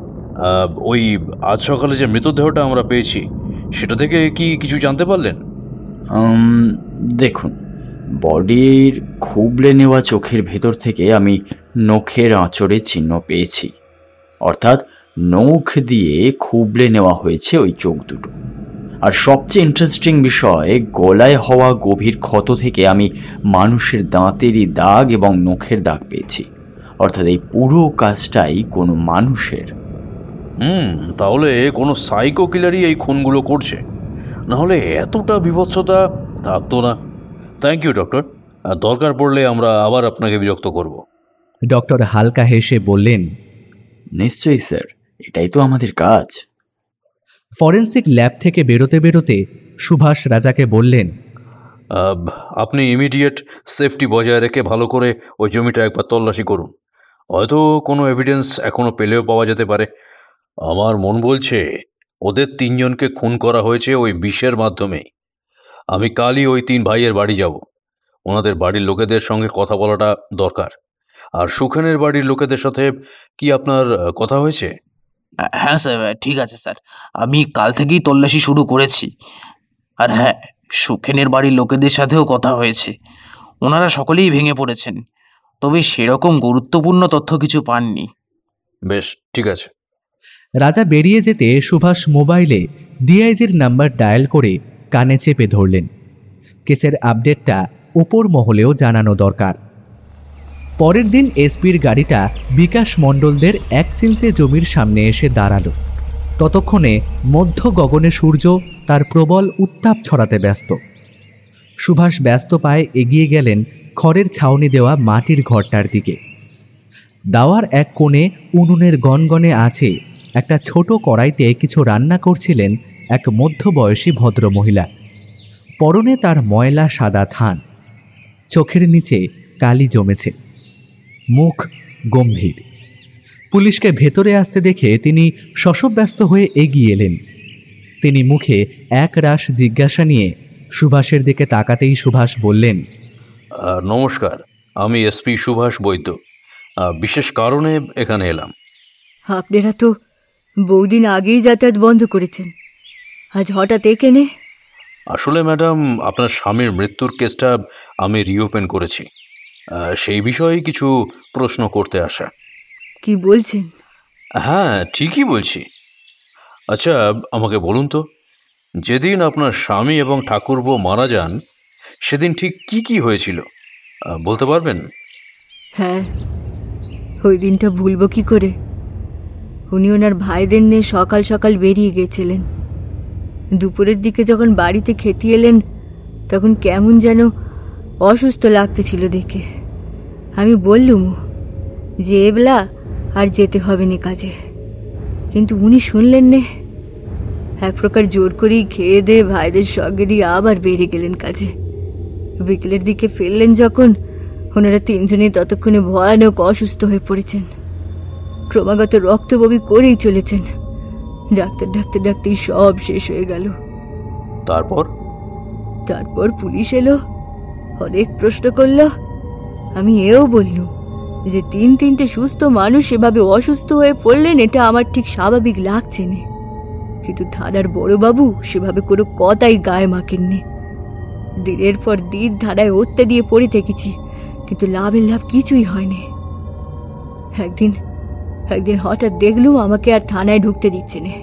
ওই আজ সকালে যে মৃতদেহটা আমরা পেয়েছি সেটা থেকে কি কিছু জানতে পারলেন? দেখুন বডির খুবলে নেওয়া চোখের ভেতর থেকে আমি নখের আঁচড়ের চিহ্ন পেয়েছি। অর্থাৎ নখ দিয়ে খুবলে নেওয়া হয়েছে ওই চোখ দুটো। আর সবচেয়ে ইন্টারেস্টিং বিষয় গলায় হওয়া গভীর ক্ষত থেকে আমি মানুষের দাঁতেরই দাগ এবং নখের দাগ পেয়েছি। অর্থাৎ এই পুরো কাজটাই কোনো মানুষের। হুম তাহলে কোনো সাইকো কিলারই এই খুনগুলো করছে? নাহলে এতটা বিভৎসতা থাকতো না। থ্যাংক ইউ ডক্টর আর দরকার পড়লে আমরা আবার আপনাকে বিরক্ত করব। ডক্টর হালকা হেসে বললেন নিশ্চয়ই স্যার। এটাই তো আমাদের কাজ। ফরেন্সিক ল্যাব থেকে বেরোতে বেরোতে সুভাষ রাজাকে বললেন আপনি ইমিডিয়েট সেফটি বজায় রেখে ভালো করে ওই জমিটা একবার তল্লাশি করুন। হয়তো কোনো এভিডেন্স এখনও পেলেও পাওয়া যেতে পারে। আমার মন বলছে ওদের তিনজনকে খুন করা হয়েছে ওই বিষের মাধ্যমেই আমি কালই ওই তিন ভাইয়ের বাড়ি যাব। ওনাদের বাড়ির লোকেদের সঙ্গে কথা বলাটা দরকার। আর সুখেনের বাড়ির লোকেদের সাথে কি আপনার আহ, কথা হয়েছে? হ্যাঁ স্যার ঠিক আছে স্যার। আমি কাল থেকেই তল্লাশি শুরু করেছি। আর হ্যাঁ সুখেনের বাড়ির লোকেদের সাথেও কথা হয়েছে। ওনারা সকলেই ভেঙে পড়েছেন। তবে সেরকম গুরুত্বপূর্ণ তথ্য কিছু পাননি। বেশ ঠিক আছে। রাজা বেরিয়ে যেতে সুভাষ মোবাইলে ডিআইজির নাম্বার ডায়াল করে কানে চেপে ধরলেন। কেসের আপডেটটা উপর মহলেও জানানো দরকার। পরের দিন এসপির গাড়িটা বিকাশ মণ্ডলদের এক চিলতে জমির সামনে এসে দাঁড়াল। ততক্ষণে মধ্য গগনে সূর্য তার প্রবল উত্তাপ ছড়াতে ব্যস্ত। সুভাষ ব্যস্ত পায়ে এগিয়ে গেলেন খড়ের ছাউনি দেওয়া মাটির ঘরটার দিকে। দাওয়ার এক কোণে উনুনের গনগনে আছে একটা ছোট কড়াইতে কিছু রান্না করছিলেন এক মধ্যবয়সী ভদ্রমহিলা। পরনে তার ময়লা সাদা থান। চোখের নিচে কালি জমেছে। মুখ গম্ভীর। পুলিশকে ভেতরে আসতে দেখে তিনি শশব্যস্ত হয়ে এগিয়ে এলেন। তিনি মুখে এক রাশ জিজ্ঞাসা নিয়ে সুভাষের দিকে তাকাতেই সুভাষ বললেন নমস্কার আমি এসপি সুভাষ বৈদ্য। বিশেষ কারণে এখানে এলাম। আপনারা তো বহুদিন আগেই যাতায়াত বন্ধ করেছেন। আজ হঠাৎ এখানে? আসলে ম্যাডাম আপনার স্বামীর মৃত্যুর কেসটা আমি রিওপেন করেছি। সেই বিষয়ে কিছু প্রশ্ন করতে আসা। কি বলছেন? হ্যাঁ ঠিকই বলছি। আচ্ছা আমাকে বলুন তো যেদিন আপনার স্বামী এবং ঠাকুরবো মারা যান সেদিন ঠিক কি কি হয়েছিল? বলতে পারবেন? হ্যাঁ ওই দিনটা ভুলবো কি করে? উনি ওনার ভাইদের নিয়ে সকাল সকাল বেরিয়ে গেছিলেন। দুপুরের দিকে যখন বাড়িতে খেতে এলেন তখন কেমন যেন অসুস্থ লাগতেছিল দেখে। আমি বললুম যে এবলা আর যেতে হবে না কাজে। কিন্তু উনি শুনলেন নে এক প্রকার জোর করেই খেয়ে দিয়ে ভাইদের সঙ্গেরই আবার বেরিয়ে গেলেন কাজে। বিকেলের দিকে ফিরলেন যখন ওনারা তিনজনেই ততক্ষণে ভয়ানক অসুস্থ হয়ে পড়েছেন। ক্রমাগত রক্তবমি করেই চলেছেন। ডাক্তার ডাকতে ডাকতেই সব শেষ হয়ে গেল। তারপর? তারপর পুলিশ এলো অনেক প্রশ্ন করল আমি এও বললুম যে তিন তিনটে সুস্থ মানুষ এভাবে অসুস্থ হয়ে পড়লেন, এটা আমার ঠিক স্বাভাবিক লাগছে না। কিন্তু থানার বড়বাবু সেভাবে কোনো কথাই গায়ে মাখেননি। দিনের পর দিন ধারায় হত্যা দিয়ে পড়ে থেকেছি, কিন্তু লাভের লাভ কিছুই হয়নি। একদিন একদিন হঠাৎ দেখলুম আমাকে আর থানায় ঢুকতে দিচ্ছে না।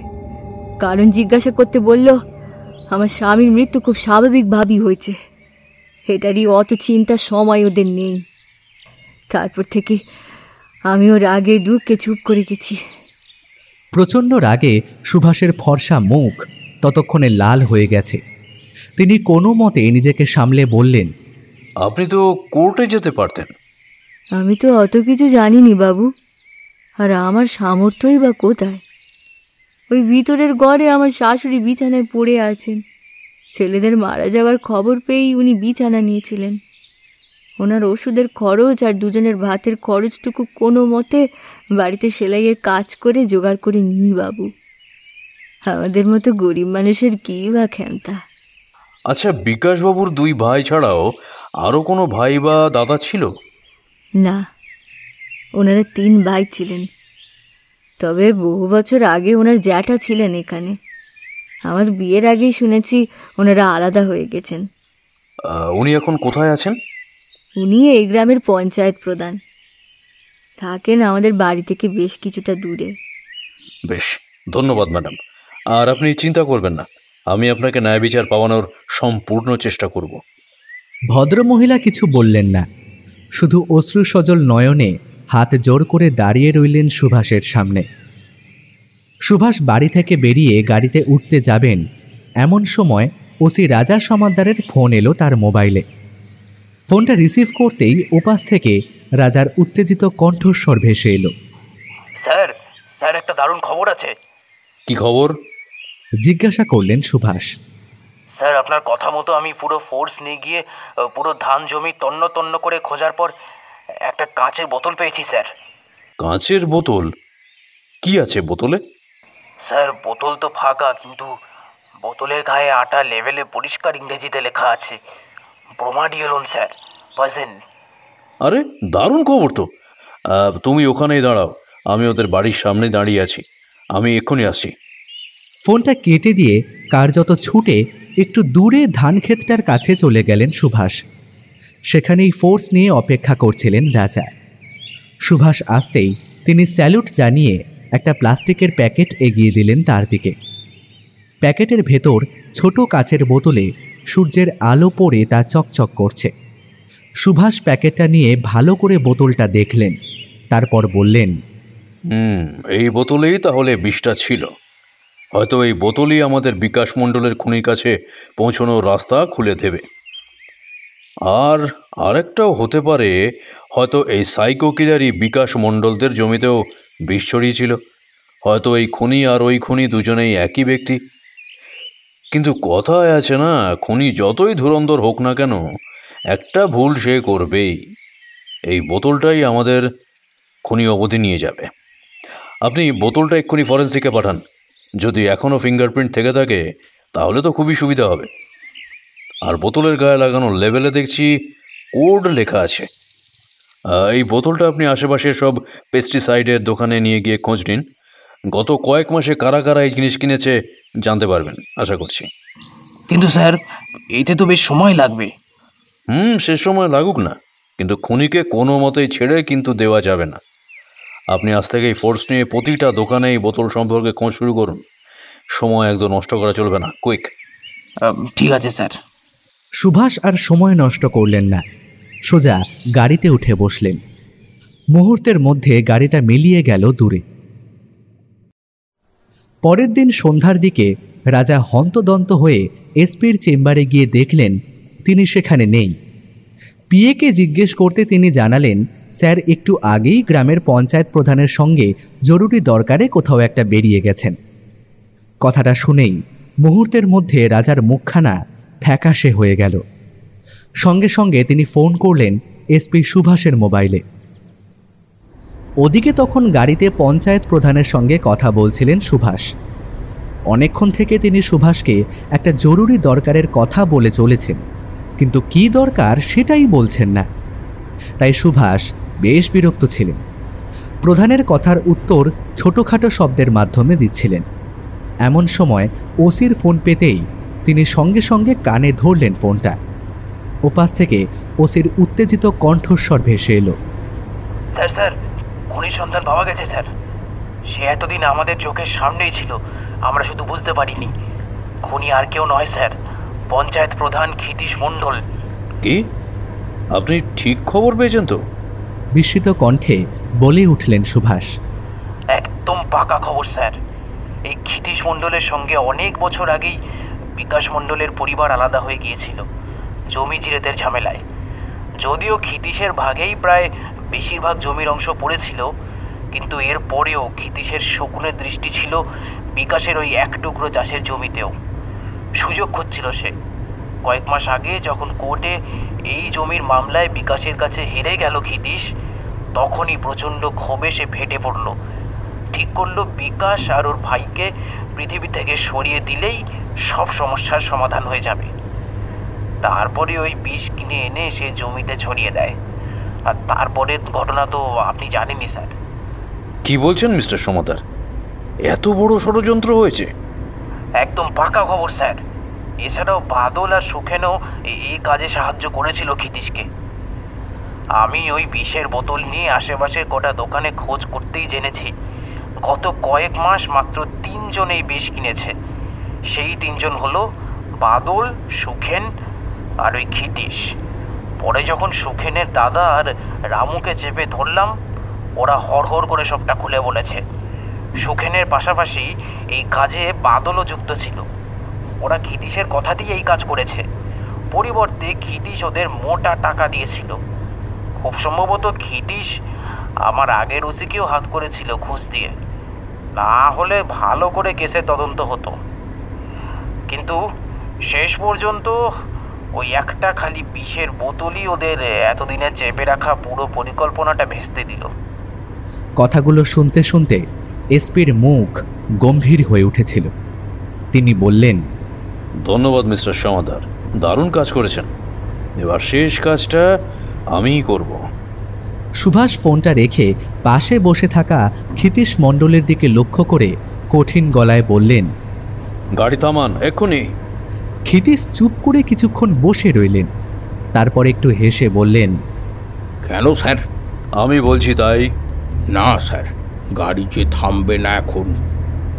কারণ জিজ্ঞাসা করতে বলল, আমার স্বামীর মৃত্যু খুব স্বাভাবিকভাবেই হয়েছে। এটারই অত চিন্তার সময় ওদের নেই। তারপর থেকে আমি ওর আগে দুঃখে চুপ করে গেছি। প্রচণ্ড রাগে সুভাষের ফর্সা মুখ ততক্ষণে লাল হয়ে গেছে। তিনি কোনো মতে নিজেকে সামলে বললেন আপনি তো কোর্টে যেতে পারতেন। আমি তো অত কিছু জানিনি বাবু। আর আমার সামর্থ্যই বা কোথায়? ওই ভিতরের গড়ে আমার শাশুড়ি বিছানায় পড়ে আছেন। ছেলেদের মারা যাওয়ার খবর পেয়েই উনি বিছানা নিয়েছিলেন। ওনার ওষুধের খরচ আর দুজনের ভাতের খরচটুকু কোনো মতে বাড়িতে সেলাইয়ের কাজ করে জোগাড় করে নিই বাবু। আমাদের মতো গরিব মানুষের কী বা ক্ষমতা? আচ্ছা বিকাশবাবুর দুই ভাই ছাড়াও আরও কোনো ভাই বা দাদা ছিল? না ওনারা তিন ভাই ছিলেন। তবে বহু বছর আগে ওনার জ্যাঠা ছিলেন এখানে। আমার বিয়ের আগেই শুনেছি ওনারা আলাদা হয়ে গেছেন। উনি এখন কোথায় আছেন? উনি এই গ্রামের পঞ্চায়েত প্রধান। থাকেন আমাদের বাড়ি থেকে বেশ কিছুটা দূরে। বেশ ধন্যবাদ ম্যাডাম। আর আপনি চিন্তা করবেন না আমি আপনাকে ন্যায় বিচার পাওয়ানোর সম্পূর্ণ চেষ্টা করব। ভদ্রমহিলা কিছু বললেন না। শুধু অশ্রু সজল নয়নে হাত জোর করে দাঁড়িয়ে রইলেন সুভাষের সামনে। সুভাষ বাড়ি থেকে বেরিয়ে গাড়িতে উঠতে যাবেন এমন সময় ওসি রাজা সমাদ্দারের ফোন এলো তার মোবাইলে। ফোনটা রিসিভ করতেই ওপাশ থেকে রাজার উত্তেজিত কণ্ঠস্বর ভেসে এলো। স্যার স্যার একটা দারুণ খবর আছে। কি খবর? জিজ্ঞাসা করলেন সুভাষ। স্যার আপনার কথা মতো আমি পুরো ফোর্স নিয়ে গিয়ে পুরো ধান জমি তন্ন তন্ন করে খোঁজার পর একটা কাঁচের বোতল পেয়েছি স্যার। কাঁচের বোতল? কি আছে বোতলে? স্যার বোতল তো ফাঁকা কিন্তু বোতলের গায়ে আটা লেভেলে পরিষ্কার ইংরেজিতে লেখা আছে। স্যার আরে দারুণ খবর তো। তুমি ওখানেই দাঁড়াও। আমি ওদের বাড়ির সামনে দাঁড়িয়ে আছি। আমি এক্ষুনি আসছি। ফোনটা কেটে দিয়ে কার্যত ছুটে একটু দূরে ধান ক্ষেতটার কাছে চলে গেলেন সুভাষ। সেখানেই ফোর্স নিয়ে অপেক্ষা করছিলেন রাজা। সুভাষ আসতেই তিনি স্যালুট জানিয়ে একটা প্লাস্টিকের প্যাকেট এগিয়ে দিলেন তার দিকে। প্যাকেটের ভেতর ছোট কাচের বোতলে সূর্যের আলো পড়ে তা চকচক করছে। সুভাষ প্যাকেটটা নিয়ে ভালো করে বোতলটা দেখলেন। তারপর বললেন, হুম, এই বোতলেই তাহলে বিষটা ছিল। হয়তো এই বোতলই আমাদের বিকাশ মণ্ডলের খুনির কাছে পৌঁছানোর রাস্তা খুলে দেবে। আর আরেকটাও হতে পারে, হয়তো এই সাইকো কিলারই বিকাশ মণ্ডলদের জমিতেও বিষ ছড়িয়েছিল। হয়তো এই খুনি আর ওই খুনি দুজনেই একই ব্যক্তি। কিন্তু কথায় আছে না, খুনি যতই ধুরন্ধর হোক না কেন, একটা ভুল সে করবেই। এই বোতলটাই আমাদের খুনি অবধি নিয়ে যাবে। আপনি বোতলটা এক্ষুনি ফরেন্সিকে পাঠান। যদি এখনও ফিঙ্গারপ্রিন্ট থেকে থাকে, তাহলে তো খুবই সুবিধা হবে। আর বোতলের গায়ে লাগানো লেবেলে দেখছি কোড লেখা আছে। এই বোতলটা আপনি আশেপাশে সব পেস্টিসাইডের দোকানে নিয়ে গিয়ে খোঁজ নিন। গত কয়েক মাসে কারা কারা এই জিনিস কিনেছে জানতে পারবেন আশা করছি। কিন্তু স্যার এতে তো বেশ সময় লাগবে। হুম সে সময় লাগুক না। কিন্তু খুনিকে কোনো মতেই ছেড়ে কিন্তু দেওয়া যাবে না। আপনি আজ থেকেই ফোর্স নিয়ে প্রতিটা দোকানে এই বোতল সম্পর্কে খোঁজ শুরু করুন। সময় একদম নষ্ট করা চলবে না। কুইক ঠিক আছে স্যার। সুভাষ আর সময় নষ্ট করলেন না। সোজা গাড়িতে উঠে বসলেন। মুহূর্তের মধ্যে গাড়িটা মিলিয়ে গেল দূরে। পরের দিন সন্ধ্যার দিকে রাজা হন্তদন্ত হয়ে এসপির চেম্বারে গিয়ে দেখলেন তিনি সেখানে নেই। পিএকে জিজ্ঞেস করতে তিনি জানালেন, স্যার, একটু আগেই গ্রামের পঞ্চায়েত প্রধানের সঙ্গে জরুরি দরকারে কোথাও একটা বেরিয়ে গেছেন। কথাটা শুনেই মুহূর্তের মধ্যে রাজার মুখখানা ফ্যাকাশে হয়ে গেল। সঙ্গে সঙ্গে তিনি ফোন করলেন এসপি সুভাষের মোবাইলে। ওদিকে তখন গাড়িতে পঞ্চায়েত প্রধানের সঙ্গে কথা বলছিলেন সুভাষ। অনেকক্ষণ থেকে তিনি সুভাষকে একটা জরুরি দরকারের কথা বলে চলেছেন, কিন্তু কি দরকার সেটাই বলছেন না। তাই সুভাষ বেশ বিরক্ত ছিলেন। প্রধানের কথার উত্তর ছোটোখাটো শব্দের মাধ্যমে দিচ্ছিলেন। এমন সময় ওসির ফোন পেতেই তিনি সঙ্গে সঙ্গে কানে ধরলেন ফোনটা। ওপাশ থেকে ওসির উত্তেজিত কণ্ঠস্বর ভেসে এলো। স্যার স্যার খুনির সন্ধান পাওয়া গেছে স্যার। সে এতদিন আমাদের চোখের সামনেই ছিল আমরা শুধু বুঝতে পারিনি। খুনি আর কেউ নয় স্যার। পঞ্চায়েত প্রধান ক্ষিতীশ মণ্ডল। কি? আপনি ঠিক খবর পেয়েছেন তো? বিস্মিত কণ্ঠে বলে উঠলেন সুভাষ। একদম পাকা খবর স্যার। এই ক্ষিতীশ মণ্ডলের সঙ্গে অনেক বছর আগেই বিকাশ মণ্ডলের পরিবার আলাদা হয়ে গিয়েছিল জমি জিরেতের ঝামেলায়। যদিও ক্ষিতীশের ভাগেই প্রায় বেশিরভাগ জমির অংশ পড়েছিল, কিন্তু এর পরেও ক্ষিতীশের শকুনের দৃষ্টি ছিল বিকাশের ওই এক টুকরো চাষের জমিতেও। সুযোগ খুঁজছিল সে। কয়েক মাস আগে যখন কোর্টে এই জমির মামলায় বিকাশের কাছে হেরে গেল ক্ষিতীশ, তখনই প্রচণ্ড ক্ষোভে সে ফেটে পড়ল। ঠিক করল বিকাশ আর ওর ভাইকে পৃথিবী থেকে সরিয়ে দিলেই সব সমস্যার সমাধান হয়ে যাবে। তারপরে ওই বিষ কিনে এনে সে জমিতে ছড়িয়ে দেয়। আর তারপরের ঘটনা তো আপনি জানেনই স্যার। কি বলছেন মিস্টার সমাদার? এত বড় ষড়যন্ত্র হয়েছে। একদম পাকা খবর স্যার। এছাড়াও বাদল আর সুখেনও এই কাজে সাহায্য করেছিল ক্ষিতীশকে। আমি ওই বিষের বোতল নিয়ে আশেপাশের কটা দোকানে খোঁজ করতেই জেনেছি। গত কয়েক মাস মাত্র তিনজন এই বিষ কিনেছে। সেই তিনজন হলো বাদল সুখেন আর ওই ক্ষিতীশ। পরে যখন সুখেনের দাদা আর রামুকে চেপে ধরলাম, ওরা হড়হড় করে সবটা খুলে বলেছে। সুখেনের পাশাপাশি এই কাজে বাদলও যুক্ত ছিল। ওরা ক্ষিতীশের কথা দিয়ে এই কাজ করেছে। পরিবর্তে ক্ষিতীশ ওদের মোটা টাকা দিয়েছিল। খুব সম্ভবত ক্ষিতীশ আমার আগের ওসিকেও হাত করেছিল ঘুষ দিয়ে। না হলে ভালো করে কেসের তদন্ত হতো। কিন্তু শেষ পর্যন্ত ওই একটা খালি বিষের বোতলই ওদের এতদিনে চেপে রাখা পুরো পরিকল্পনাটা ভেস্তে দিল। কথাগুলো শুনতে শুনতে এসপির মুখ গম্ভীর হয়ে উঠেছিল। তিনি বললেন ধন্যবাদ মিস্টার সমাদার। দারুণ কাজ করেছেন। এবার শেষ কাজটা আমিই করব। সুভাষ ফোনটা রেখে পাশে বসে থাকা ক্ষিতীশ মণ্ডলের দিকে লক্ষ্য করে কঠিন গলায় বললেন গাড়ি থামান এক্ষুনি। ক্ষিতীশ চুপ করে কিছুক্ষণ বসে রইলেন। তারপর একটু হেসে বললেন কেন স্যার? আমি বলছি তাই। না স্যার গাড়ি যে থামবে না এখন।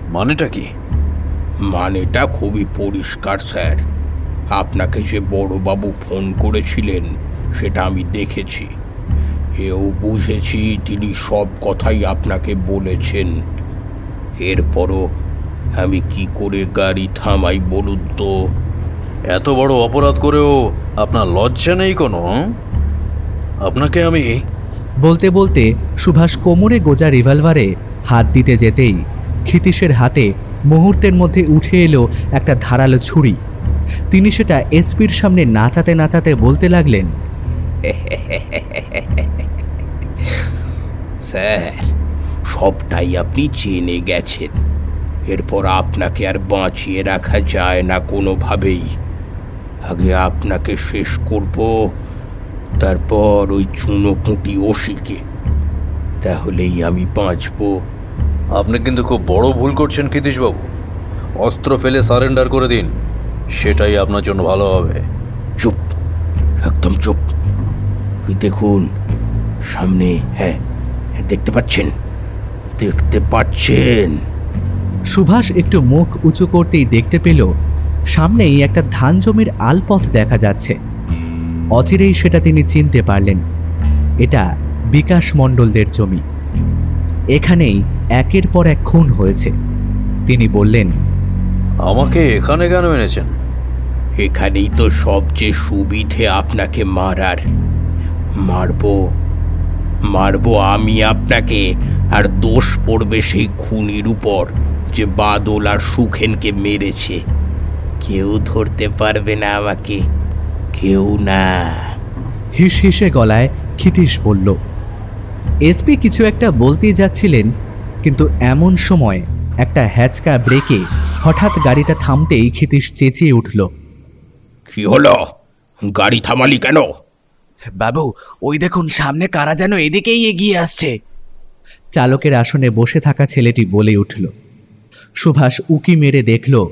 মানেটা কি? মানেটা খুবই পরিষ্কার স্যার। আপনাকে যে বড়বাবু ফোন করেছিলেন সেটা আমি দেখেছি। এও বুঝেছি তিনি সব কথাই আপনাকে বলেছেন। এরপরও আমি কি করে গাড়ি থামাই বলুন তো? এত বড় অপরাধ করেও আপনার লজ্জা নেই কোনো আপনাকে আমি বলতে বলতে সুভাষ কোমরে গোজা রিভলভারে হাত দিতে যেতেই ক্ষিতীশের হাতে মুহূর্তের মধ্যে উঠে এলো একটা ধারালো ছুরি। তিনি সেটা এসপির সামনে নাচাতে নাচাতে বলতে লাগলেন স্যার সবটাই আপনি জেনে গেছেন। এরপর আপনাকে আর বাঁচিয়ে রাখা যায় না কোনোভাবেই। আগে আপনাকে শেষ করব। তারপর ওই চুনো চুনোপুঁটি ওসিকে। তাহলেই আমি বাঁচব। আপনি কিন্তু খুব বড় ভুল করছেন কীতিশবাবু অস্ত্র ফেলে সারেন্ডার করে দিন সেটাই আপনার জন্য ভালো হবে। চুপ একদম চুপ। ওই দেখুন সামনে হ্যাঁ দেখতে পাচ্ছেন? দেখতে পাচ্ছেন? সুভাষ একটু মুখ উঁচু করতেই দেখতে পেল সামনেই একটা ধান জমির আলপথ দেখা যাচ্ছে। অচিরেই সেটা তিনি চিনতে পারলেন। এটা বিকাশ মণ্ডলদের জমি। এখানেই একের পর এক খুন হয়েছে। তিনি বললেন আমাকে এখানে কেন এনেছেন? এখানেই তো সবচেয়ে সুবিধে আপনাকে মারার। মারবো মারবো আমি আপনাকে আর দোষ পড়বে সেই খুনির উপর যে বাদল আর সুখেনকে মেরেছে। কেউ ধরতে পারবে না আমাকে। কেউ না। হিস হিসে গলায় ক্ষিতীশ বলল এসপি কিছু একটা বলতেই যাচ্ছিলেন কিন্তু এমন সময় একটা হ্যাচকা ব্রেকে হঠাৎ গাড়িটা থামতেই ক্ষিতীশ চেঁচিয়ে উঠল। কি হলো? গাড়ি থামালি কেন? বাবু ওই দেখুন সামনে কারা যেন এদিকেই এগিয়ে আসছে। চালকের আসনে বসে থাকা ছেলেটি বলে উঠল। সুভাষ উকি মেরে দেখল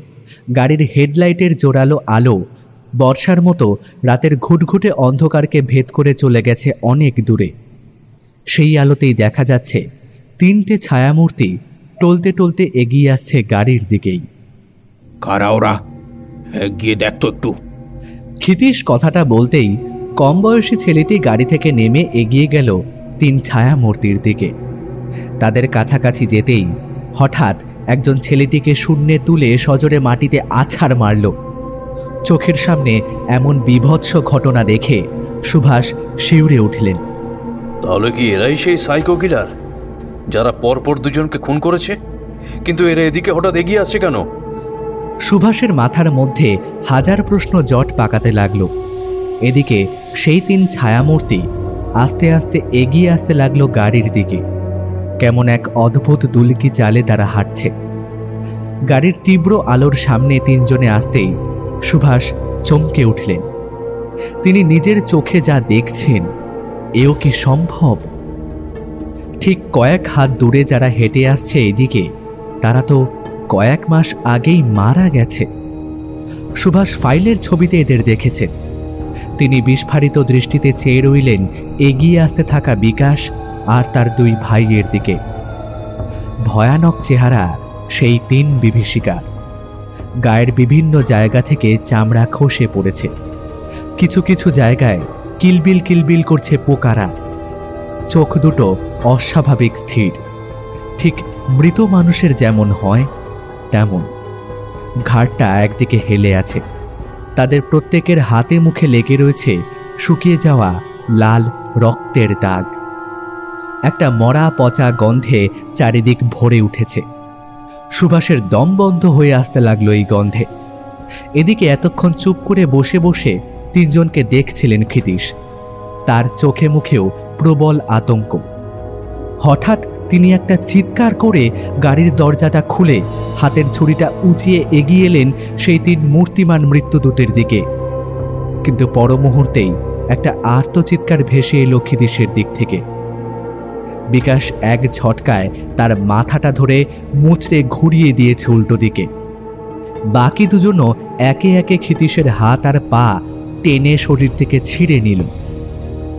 গাড়ির হেডলাইটের জোরালো আলো বর্ষার মতো রাতের ঘুটঘুটে অন্ধকারকে ভেদ করে চলে গেছে অনেক দূরে। সেই আলোতেই দেখা যাচ্ছে তিনটে ছায়ামূর্তি টলতে টলতে এগিয়ে আসছে গাড়ির দিকেই। কারা ওরা? গিয়ে দেখ তো একটু। ক্ষিতীশ কথাটা বলতেই কম বয়সী ছেলেটি গাড়ি থেকে নেমে এগিয়ে গেল তিন ছায়ামূর্তির দিকে। তাদের কাছাকাছি যেতেই হঠাৎ একজন ছেলেটিকে শূন্যে তুলে সজোরে মাটিতে আছাড় মারল। চোখের সামনে এমন বিভৎস ঘটনা দেখে সুভাষ শিউরে উঠলেন। তাহলে কি এরাই সেই সাইকো কিলার যারা পরপর দুজনকে খুন করেছে? কিন্তু এরা এদিকে হঠাৎ এগিয়ে আসছে কেন? সুভাষের মাথার মধ্যে হাজার প্রশ্ন জট পাকাতে লাগল। এদিকে সেই তিন ছায়ামূর্তি আস্তে আস্তে এগিয়ে আসতে লাগল গাড়ির দিকে। কেমন এক অদ্ভুত দুলকি চালে তারা হাঁটছে। গাড়ির তীব্র আলোর সামনে তিনজনে আসতেই সুভাষ চমকে উঠলেন। তিনি নিজের চোখে যা দেখছেন, এও কি সম্ভব? ঠিক কয়েক হাত দূরে যারা হেঁটে আসছে এদিকে, তারা তো কয়েক মাস আগেই মারা গেছে। সুভাষ ফাইলের ছবিতে এদের দেখেছেন। তিনি বিস্ফারিত দৃষ্টিতে চেয়ে রইলেন এগিয়ে আসতে থাকা বিকাশ আর তার দুই ভাইয়ের দিকে। ভয়ানক চেহারা সেই তিন বিভীষিকার। গায়ের বিভিন্ন জায়গা থেকে চামড়া খসে পড়েছে। কিছু কিছু জায়গায় কিলবিল কিলবিল করছে পোকারা। চোখ দুটো অস্বাভাবিক স্থির। ঠিক মৃত মানুষের যেমন হয়, তেমন। ঘাড়টা একদিকে হেলে আছে। তাদের প্রত্যেকের হাতে মুখে লেগে রয়েছে শুকিয়ে যাওয়া লাল রক্তের দাগ। একটা মরা পচা গন্ধে চারিদিক ভরে উঠেছে। সুভাষের দম বন্ধ হয়ে আসতে লাগল এই গন্ধে। এদিকে এতক্ষণ চুপ করে বসে বসে তিনজনকে দেখছিলেন ক্ষিতীশ। তার চোখে মুখেও প্রবল আতঙ্ক। হঠাৎ তিনি একটা চিৎকার করে গাড়ির দরজাটা খুলে হাতের ছুরিটা উঁচিয়ে এগিয়ে এলেন সেই তিন মূর্তিমান মৃত্যুদূতের দিকে। কিন্তু পর মুহূর্তেই একটা আর্তচিৎকার ভেসে এলো ক্ষিতীশের দিক থেকে। বিকাশ এক ঝটকায় তার মাথাটা ধরে মুচড়ে ঘুরিয়ে দিয়েছে উল্টো দিকে। বাকি দুজনও একে একে ক্ষিতীশের হাত আর পা টেনে শরীর থেকে ছিঁড়ে নিল।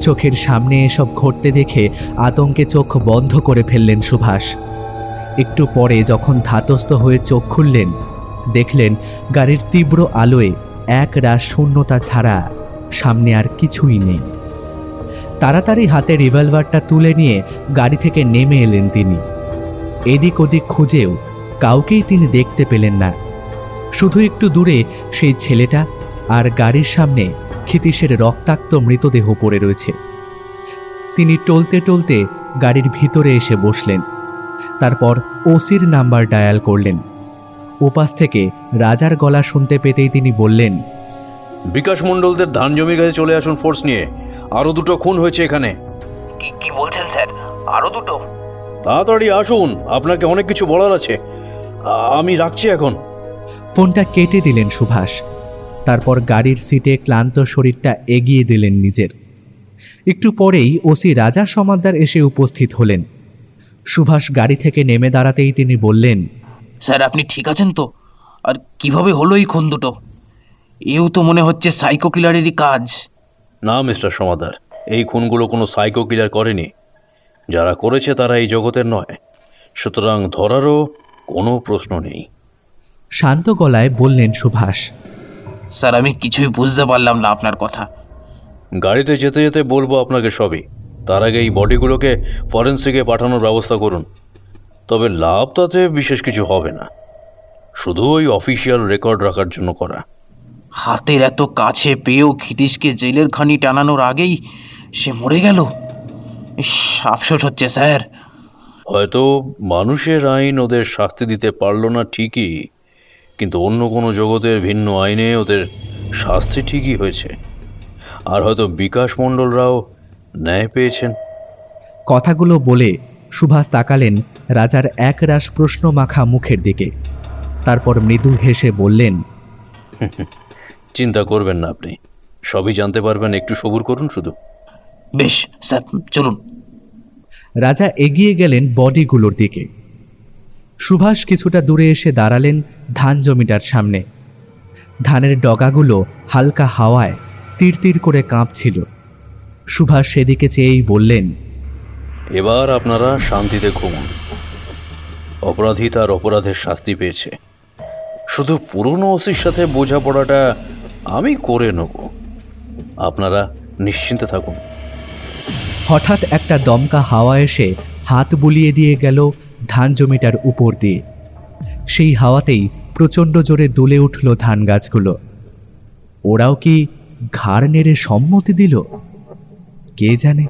চোখের সামনে এসব ঘটতে দেখে আতঙ্কে চোখ বন্ধ করে ফেললেন সুভাষ। একটু পরে যখন ধাতস্থ হয়ে চোখ খুললেন, দেখলেন গাড়ির তীব্র আলোয় এক রাস শূন্যতা ছাড়া সামনে আর কিছুই নেই। তাড়াতাড়ি হাতে রিভলভারটা তুলে নিয়ে গাড়ি থেকে নেমে এলেন তিনি। এদিক ওদিক খুঁজেও কাউকেই তিনি দেখতে পেলেন না। শুধু একটু দূরে সেই ছেলেটা আর গাড়ির সামনে ক্ষিতীশের রক্তাক্ত মৃতদেহ পড়ে রয়েছে। তিনি টলতে টলতে গাড়ির ভিতরে এসে বসলেন। তারপর ওসির নাম্বার ডায়াল করলেন। ওপাশ থেকে রাজার গলা শুনতে পেতেই তিনি বললেন, বিকাশ মণ্ডলদের ধান জমির কাছে চলে আসুন ফোর্স নিয়ে। আরও দুটো খুন হয়েছে এখানে। কি কি বলছেন স্যার? আরও দুটো? তাড়াতাড়ি আসুন আপনাকে অনেক কিছু বলার আছে। আমি রাখছি এখন। ফোনটা কেটে দিলেন সুভাষ। তারপর গাড়ির সিটে ক্লান্ত শরীরটা এগিয়ে দিলেন নিজের। একটু পরেই ওসি রাজা সমাদ্দার এসে উপস্থিত হলেন। সুভাষ গাড়ি থেকে নেমে দাঁড়াতেই তিনি বললেন স্যার আপনি ঠিক আছেন তো? আর কীভাবে হলো এই খুন দুটো? এও তো মনে হচ্ছে সাইকো কিলারেরই কাজ। না মিস্টার সমাদার এই খুনগুলো কোনো সাইকো কিলার করেনি। যারা করেছে তারা এই জগতের নয়। সুতরাং ধরারও কোনো প্রশ্ন নেই। শান্ত গলায় বললেন সুভাষ স্যার আমি কিছুই বুঝতে পারলাম না আপনার কথা। গাড়িতে যেতে যেতে বলব আপনাকে সবই। তার আগে এই বডিগুলোকে ফরেন্সিকে পাঠানোর ব্যবস্থা করুন। তবে লাভ তাতে বিশেষ কিছু হবে না। শুধু ওই অফিসিয়াল রেকর্ড রাখার জন্য করা। হাতের এত কাছে পেয়েও খিটিসকে জেলের খানি টানানোর আগেই সে মরে গেল। আফসোস হচ্ছে স্যার। হয়তো মানুষের আইন ওদের শাস্তি দিতে পারল না ঠিকই কিন্তু অন্য কোনো জগতের ভিন্ন আইনে ওদের শাস্তি ঠিকই হয়েছে। আর হয়তো বিকাশ মণ্ডলরাও ন্যায় পেয়েছেন। কথাগুলো বলে সুভাষ তাকালেন রাজার এক একরাশ প্রশ্ন মাখা মুখের দিকে। তারপর মৃদু হেসে বললেন চিন্তা করবেন না আপনি। সবই জানতে পারবেন একটু সবুর করুন শুধু। বেশ স্যার চলুন। রাজা এগিয়ে গেলেন বডিগুলোর দিকে। সুভাষ কিছুটা দূরে এসে দাঁড়ালেন ধান জমিটার সামনে। ধানের ডগাগুলো হালকা হাওয়ায় তীর তীর করে কাঁপছিল। সুভাষ সেদিকে চেয়েই বললেন এবার আপনারা শান্তিতে ঘুমুন। অপরাধী তার অপরাধের শাস্তি পেয়েছে। শুধু পুরনো ওসির সাথে বোঝাপড়াটা আমি করে নেব। আপনারা নিশ্চিন্তে থাকুন। হঠাৎ একটা দমকা হাওয়া এসে হাত বুলিয়ে দিয়ে গেল ধান জমিটার উপর দিয়ে। সেই হাওয়াতেই প্রচণ্ড জোরে দুলে উঠল ধান গাছগুলো। ওরাও কি ঘাড় নেড়ে সম্মতি দিল? কে জানে?